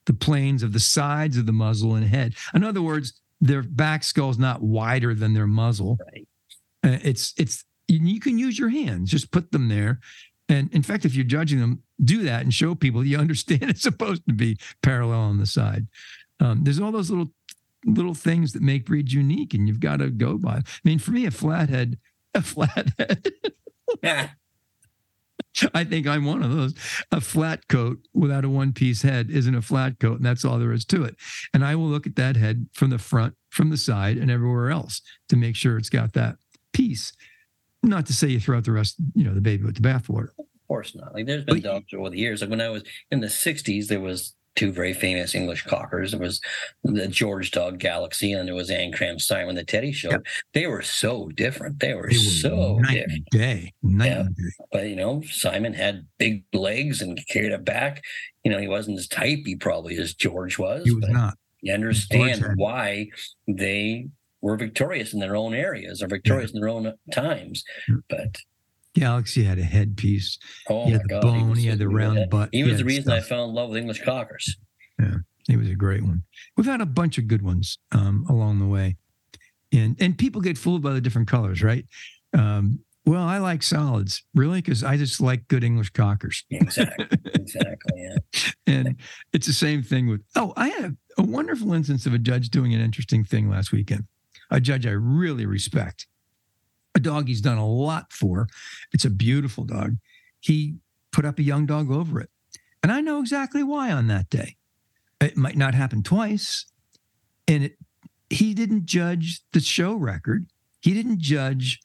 the planes of the sides of the muzzle and head. In other words, their back skull is not wider than their muzzle. Right. Uh, it's it's you can use your hands, just put them there. And in fact, if you're judging them, do that and show people you [LAUGHS] understand it's supposed to be parallel on the side. Um, there's all those little little things that make breeds unique, and you've got to go by. I mean, for me, a flathead, a [LAUGHS] flathead. [LAUGHS] [LAUGHS] I think I'm one of those. A flat coat without a one piece head isn't a flat coat, and that's all there is to it. And I will look at that head from the front, from the side, and everywhere else to make sure it's got that piece. Not to say you throw out the rest, you know, the baby with the bathwater. Of course not. Like there's been But- dogs over the years. Like when I was in the '60s, there was two very famous English cockers. There was the George Dog Galaxy, and there was Ancram Simon the Teddy Show. Yep. They were so different. They were They were so night different. day, night Yeah. day. But you know, Simon had big legs and carried it back. You know, he wasn't as typey probably as George was. He was but not. you understand had- why they were victorious in their own areas or victorious in their own times. Yeah. But Galaxy had a headpiece. oh He had the god, bone, was he had the round butt, He he was had the reason I fell in love with English cockers. Yeah, he was a great one. We've had a bunch of good ones um, along the way, and and people get fooled by the different colors, right? Um, well, I like solids, really, because I just like good English cockers, Exactly. exactly. Yeah. [LAUGHS] and it's the same thing with. Oh, I had a wonderful instance of a judge doing an interesting thing last weekend. A judge I really respect, a dog he's done a lot for. It's a beautiful dog. He put up a young dog over it, and I know exactly why on that day. It might not happen twice. And it, he didn't judge the show record. He didn't judge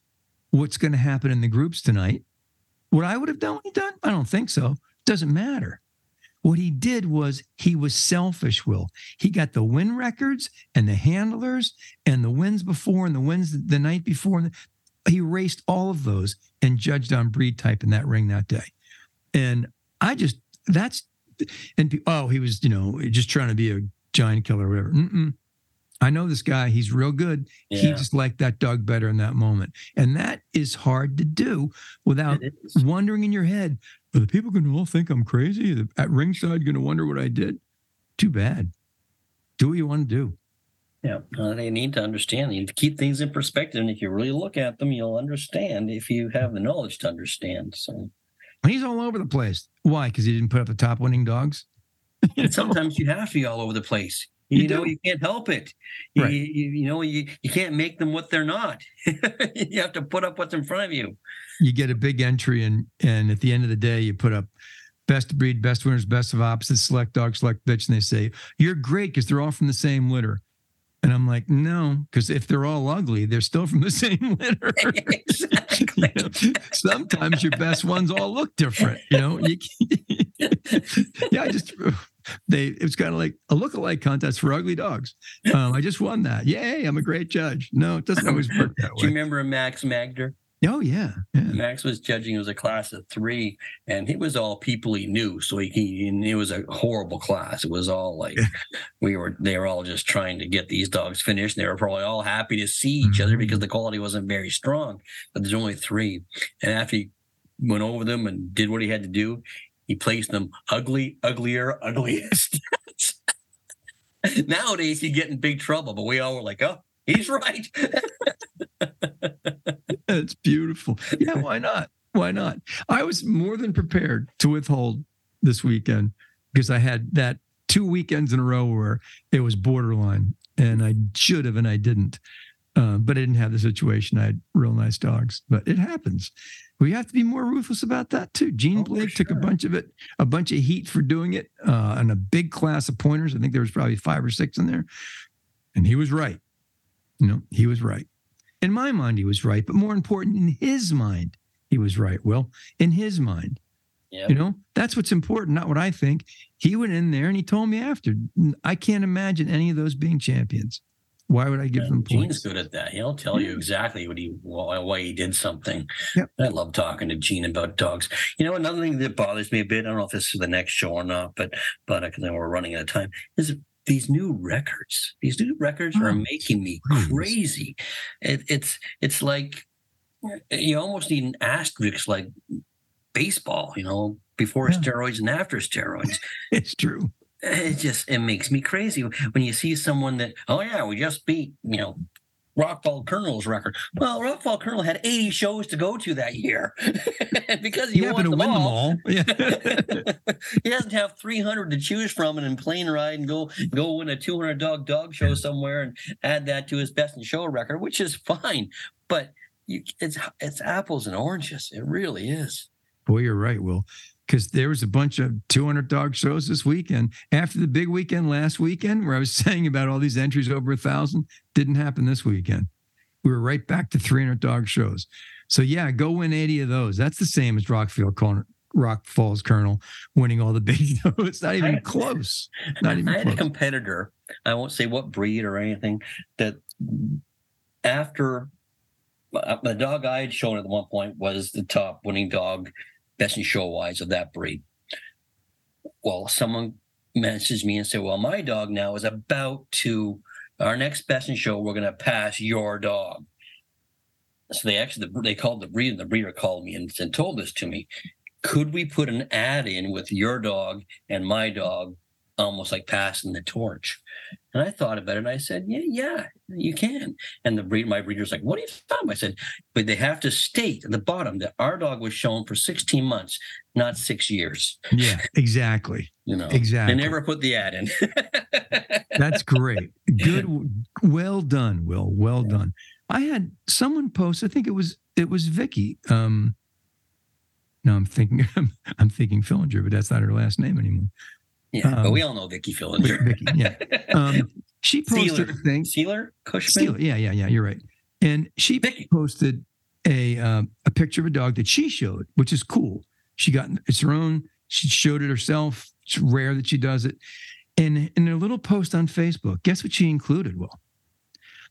what's going to happen in the groups tonight. What I would have done, he done? I don't think so. Doesn't matter. What he did was he was selfish, Will. He got the win records and the handlers and the wins before and the wins the night before. He raced all of those and judged on breed type in that ring that day. And I just, that's, and oh, he was, you know, just trying to be a giant killer or whatever. Mm-mm. I know this guy. He's real good. He just liked that dog better in that moment. And that is hard to do without wondering in your head, are the people going to all think I'm crazy? At ringside, going to wonder what I did? Too bad. Do what you want to do. Yeah, uh, they need to understand. You need to keep things in perspective, and if you really look at them, you'll understand. If you have the knowledge to understand, so He's all over the place. Why? Because he didn't put up the top winning dogs? [LAUGHS] You and sometimes you have to be all over the place. You, You know, do. you can't help it. You, Right. you, you know, you, you can't make them what they're not. [LAUGHS] you have to put up what's in front of you. you get a big entry and and at the end of the day you put up best breed best winners best of opposites select dog select bitch and they say you're great because they're all from the same litter and i'm like no because if they're all ugly they're still from the [LAUGHS] same litter [LAUGHS] exactly. [LAUGHS] You know, sometimes your best ones all look different you know you, yeah i just [SIGHS] they it was kind of like a look-alike contest for ugly dogs um, i just won that yay i'm a great judge no it doesn't always work that way. Do you remember Max Magder? Oh yeah yeah Max was judging. It was a class of three, and it was all people he knew. So he, he and it was a horrible class. It was all like we were. They were all just trying to get these dogs finished. And They were probably all happy to see each other Mhm. because the quality wasn't very strong. But there's only three, and after he went over them and did what he had to do, he placed them ugly, uglier, [LAUGHS] ugliest. [LAUGHS] Nowadays, he'd get in big trouble, but we all were like, "Oh, he's right." [LAUGHS] That's beautiful. Yeah, why not? Why not? I was more than prepared to withhold this weekend because I had that two weekends in a row where it was borderline and I should have and I didn't. Uh, but I didn't have the situation. I had real nice dogs, but it happens. We have to be more ruthless about that too. Gene Oh, Blake took a bunch of it, a bunch of heat for doing it, uh, and a big class of pointers. I think there was probably five or six in there, and he was right. You know, he was right. In my mind, he was right, but more important, in his mind, he was right. Well, in his mind, Yeah. you know, that's what's important, not what I think. He went in there and he told me after, I can't imagine any of those being champions. Why would I give them Gene's points? good at that. He'll tell you exactly what he why, why he did something. Yep. I love talking to Gene about dogs. You know, another thing that bothers me a bit. I don't know if this is the next show or not, but but because we're running out of time. Is these new records? These new records are Oh, making me please. crazy. It, it's it's like you almost need an asterisk like baseball. You know, before Yeah. steroids and after steroids [LAUGHS] It's true. it just it makes me crazy when you see someone that oh yeah we just beat you know Rock Falls Colonel's record. Well, Rock Falls Colonel had 80 shows to go to that year [LAUGHS] because he You happen to win them them all. all. Yeah. [LAUGHS] he doesn't have 300 to choose from and in plane ride and go go win a 200 dog dog show somewhere and add that to his best in show record, which is fine. But you, it's it's apples and oranges. It really is. Boy, you're right, Will. Because there was a bunch of 200 dog shows this weekend. After the big weekend last weekend, where I was [LAUGHS] saying about all these entries over a thousand, didn't happen this weekend. We were right back to 300 dog shows. So yeah, go win 80 of those. That's the same as Rockfield Corner, Rock Falls Colonel winning all the [LAUGHS] big shows. It's not even I- close. [LAUGHS] Not even I had a competitor. I won't say what breed or anything. That after uh, the dog I had shown at one point was the top winning dog, best in show wise of that breed. Well, someone messaged me and said, "Well, my dog now is about to our next best in show. We're going to pass your dog." So they actually they called the breeder. The breeder called me and, and told this to me. Could we put an ad in with your dog and my dog almost like passing the torch. And I thought about it and I said, Yeah, yeah, you can. And the breed, my breeder's like, What are you talking? I said, But they have to state at the bottom that our dog was shown for 16 months, not six years. Yeah, exactly. [LAUGHS] You know, Exactly. they never put the ad in. [LAUGHS] That's great. Good. Well done, Will. Well done. I had someone post. I think it was it was Vicky. Um, no, I'm thinking [LAUGHS] I'm thinking Fillinger, but that's not her last name anymore. Yeah, but Um, we all know Vicky Vic- Fillinger. Vicky, yeah. [LAUGHS] Um, she posted Seiler. a thing. Sealer? Cushman? Steal. Yeah, yeah, yeah. You're right. And she Vicky. posted a um, a picture of a dog that she showed, which is cool. She got it's her own. She showed it herself. It's rare that she does it. And in a little post on Facebook, guess what she included? Well,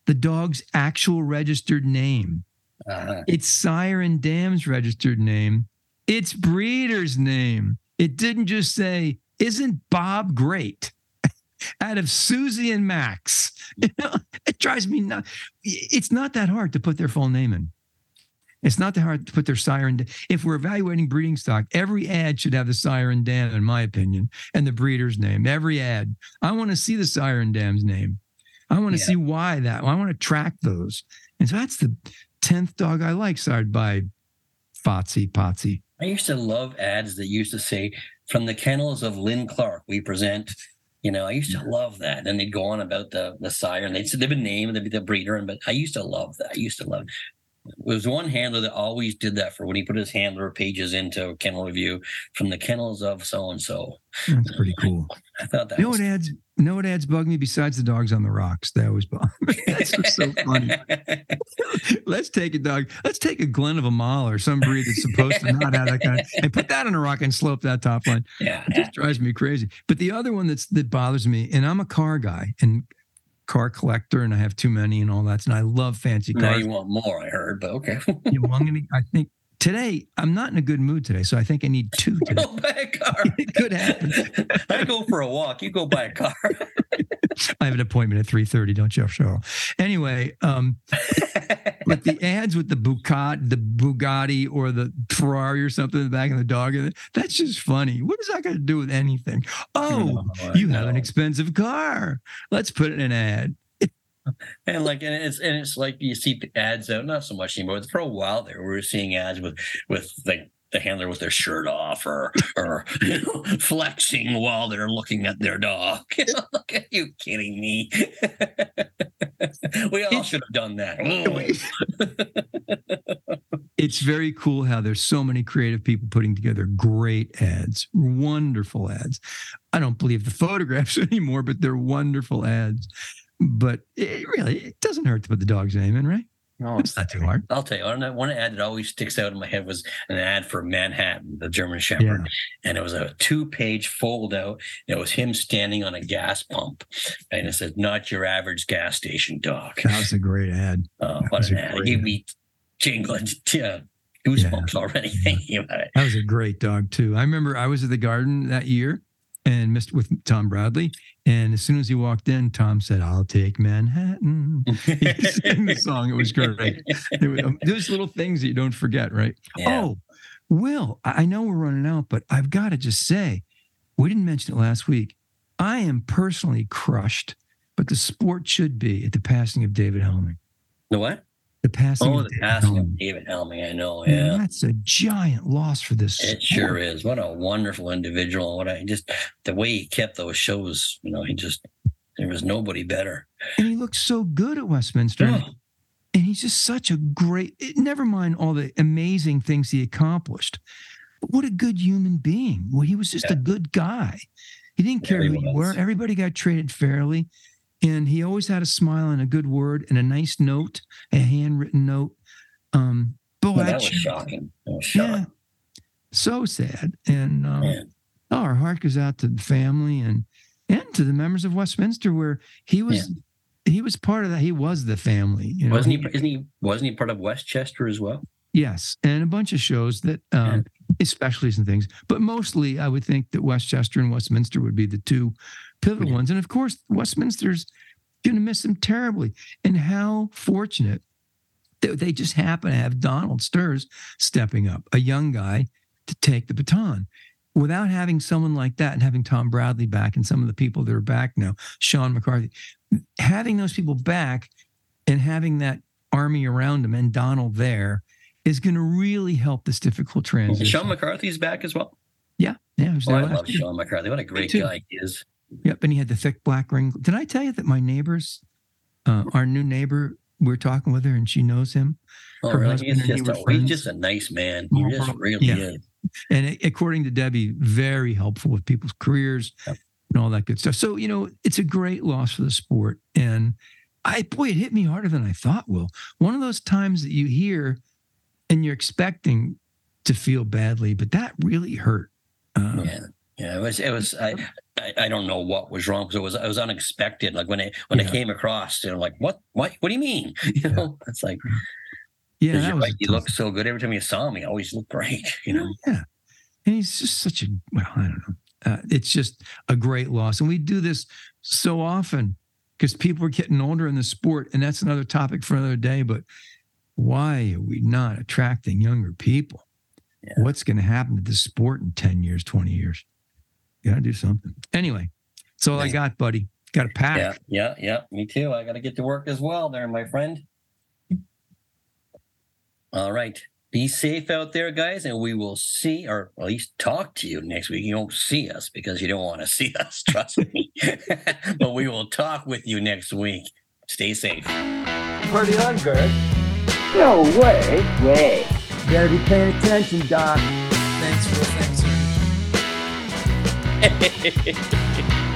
the dog's actual registered name? Uh-huh. It's sire and dam's registered name. It's breeder's name. It didn't just say, "Isn't Bob great?" [LAUGHS] Out of Susie and Max, [LAUGHS] you know, it drives me nuts. It's not that hard to put their full name in. It's not that hard to put their sire and if we're evaluating breeding stock, every ad should have the sire and dam, in my opinion, and the breeder's name. Every ad. I want to see the sire and dam's name. I want to Yeah. see why that. I want to track those. And so that's the tenth dog I like, sired by Fotsy Potsy. I used to love ads that used to say, from the kennels of Lynn Clark, we present. You know, I used to mm-hmm. love that. And they'd go on about the the sire and they'd say they'd be named, and they'd be the breeder. And but I used to love that. I used to love There was one handler that always did that for when he put his handler pages into Kennel Review from the kennels of so and so. That's pretty cool. I thought that You know was what ads? You know what ads bug me besides the dogs on the rocks? They always bug. me. [LAUGHS] That's just so funny. [LAUGHS] Let's take a dog. Let's take a Glen of Imaal or some breed that's supposed to not have that kind of, and put that on a rock and slope that top line. yeah, It just drives me crazy. But the other one that's that bothers me, and I'm a car guy and car collector, and I have too many and all that, and I love fancy cars. now you want more, I heard, but okay. [LAUGHS] You know, I'm gonna, I think today I'm not in a good mood today, so I think I need two [LAUGHS] today. go buy a car. [LAUGHS] It could happen. I go for a walk. You go buy a car. I have an appointment at 3:30. Don't you, Cheryl? Anyway, um, but the ads with the Bugatti, the Bugatti or the Ferrari or something in the back of the dog, that's just funny. What is that got to do with anything? Oh, you have an expensive car. Let's put in an ad. [LAUGHS] And like, and it's and it's like you see the ads out, not so much anymore. For a while there, we were seeing ads with with like the handler with their shirt off or or you know, [LAUGHS] flexing while they're looking at their dog. [LAUGHS] Look at you kidding me? [LAUGHS] we all should have done that. It's very cool how there's so many creative people putting together great ads, wonderful ads. I don't believe the photographs anymore, but they're wonderful ads. But it really, it doesn't hurt to put the dog's name in, right? No, It's not too hard. I'll tell you, one, one ad that always sticks out in my head was an ad for Manhattan, the German Shepherd. And it was a two page fold out. And it was him standing on a gas pump. And it said, Not your average gas station dog. That was a great ad. [LAUGHS] Oh, what an ad. It gave ad. me jingling yeah, goosebumps already thinking about it. That was a great dog too. I remember I was at the garden that year and missed with Tom Bradley. And as soon as he walked in, Tom said, I'll take Manhattan. [LAUGHS] He sang the song. It was great. Um, there's little things that you don't forget, right? Yeah. Oh, Will, I I know we're running out, but I've got to just say, we didn't mention it last week. I am personally crushed, but the sport should be at the passing of David Helming. The what? The passing Oh, of the David passing of David Helming. I know. And Yeah. That's a giant loss for this. It sport. sure is. What a wonderful individual. What I just the way he kept those shows, you know, he just there was nobody better. And he looked so good at Westminster. Oh, And he's just such a great, never mind all the amazing things he accomplished. But what a good human being. Well, he was just Yeah. a good guy. He didn't Yeah, care he who you were. Everybody got treated fairly. And he always had a smile and a good word and a nice note, a handwritten note. Um, boy, Well, that was shocking. That was Yeah. So sad. And um, oh, our heart goes out to the family and and to the members of Westminster where he was Yeah. he was part of that. He was the family. You know? Wasn't he? Isn't he? Wasn't he part of Westchester as well? Yes, and a bunch of shows that, um, specialties and things, but mostly I would think that Westchester and Westminster would be the two pivotal Yeah. ones. And of course, Westminster's going to miss them terribly. And how fortunate that they just happen to have Donald Sturz stepping up, a young guy, to take the baton. Without having someone like that and having Tom Bradley back and some of the people that are back now, Sean McCarthy, having those people back and having that army around him and Donald there is going to really help this difficult transition. Sean McCarthy's back as well. yeah, was Oh, I love year. Sean McCarthy. What a great guy he is. Yep, and he had the thick black ring. Did I tell you that my neighbors, uh, our new neighbor, we're talking with her and she knows him. Oh, Her really? He's just, a, he's just a nice man. He just really yeah. is. And according to Debbie, very helpful with people's careers Yep. and all that good stuff. So, you know, it's a great loss for the sport. And I, boy, it hit me harder than I thought, Will. One of those times that you hear and you're expecting to feel badly, but that really hurt. Uh, Yeah, yeah. It was. It was. I. I, I don't know what was wrong because it was. It was unexpected. Like when it when Yeah. it came across, you know, like what? What? What do you mean? [LAUGHS] You know, it's like yeah, you're was right, he looked so good every time you saw me. He always looked great. [LAUGHS] You know. Yeah. And he's just such a, well, I don't know. Uh, it's just a great loss. And we do this so often because people are getting older in the sport. And that's another topic for another day. But why are we not attracting younger people? Yeah. What's going to happen to this sport in 10 years, 20 years? You got to do something. Anyway, that's all I got, buddy. Got to pack. Yeah, yeah, yeah. Me too. I got to get to work as well, there, my friend. All right. Be safe out there, guys, and we will see, or at least talk to you next week. You won't see us because you don't want to [LAUGHS] see us, trust me. [LAUGHS] but we will talk with you next week. Stay safe. Party on, Greg. No way. Way. You got to be paying attention, Doc. Thanks, Will. Thanks, sir.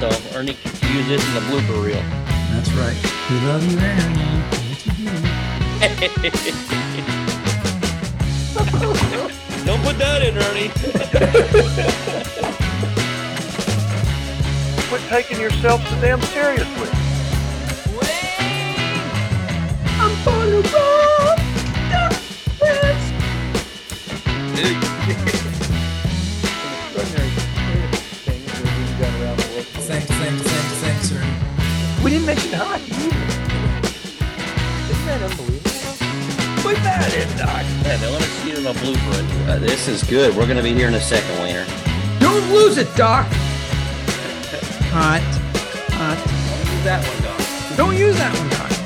[LAUGHS] so, Ernie, use this in the blooper reel. That's right. We love you, Aaron. Yes, we do. [LAUGHS] Don't put that in, Ernie. [LAUGHS] Quit taking yourself so damn seriously. Thanks, thanks, thanks, thanks, sir. We didn't mention hockey either. Isn't that unbelievable? Put that in, Doc. Yeah, they let us see it in a blooper. Uh, this is good. We're going to be here in a second, Wayner. Don't lose it, Doc. Hot. Hot. Don't use That one, Doc. Don't use that one, Doc.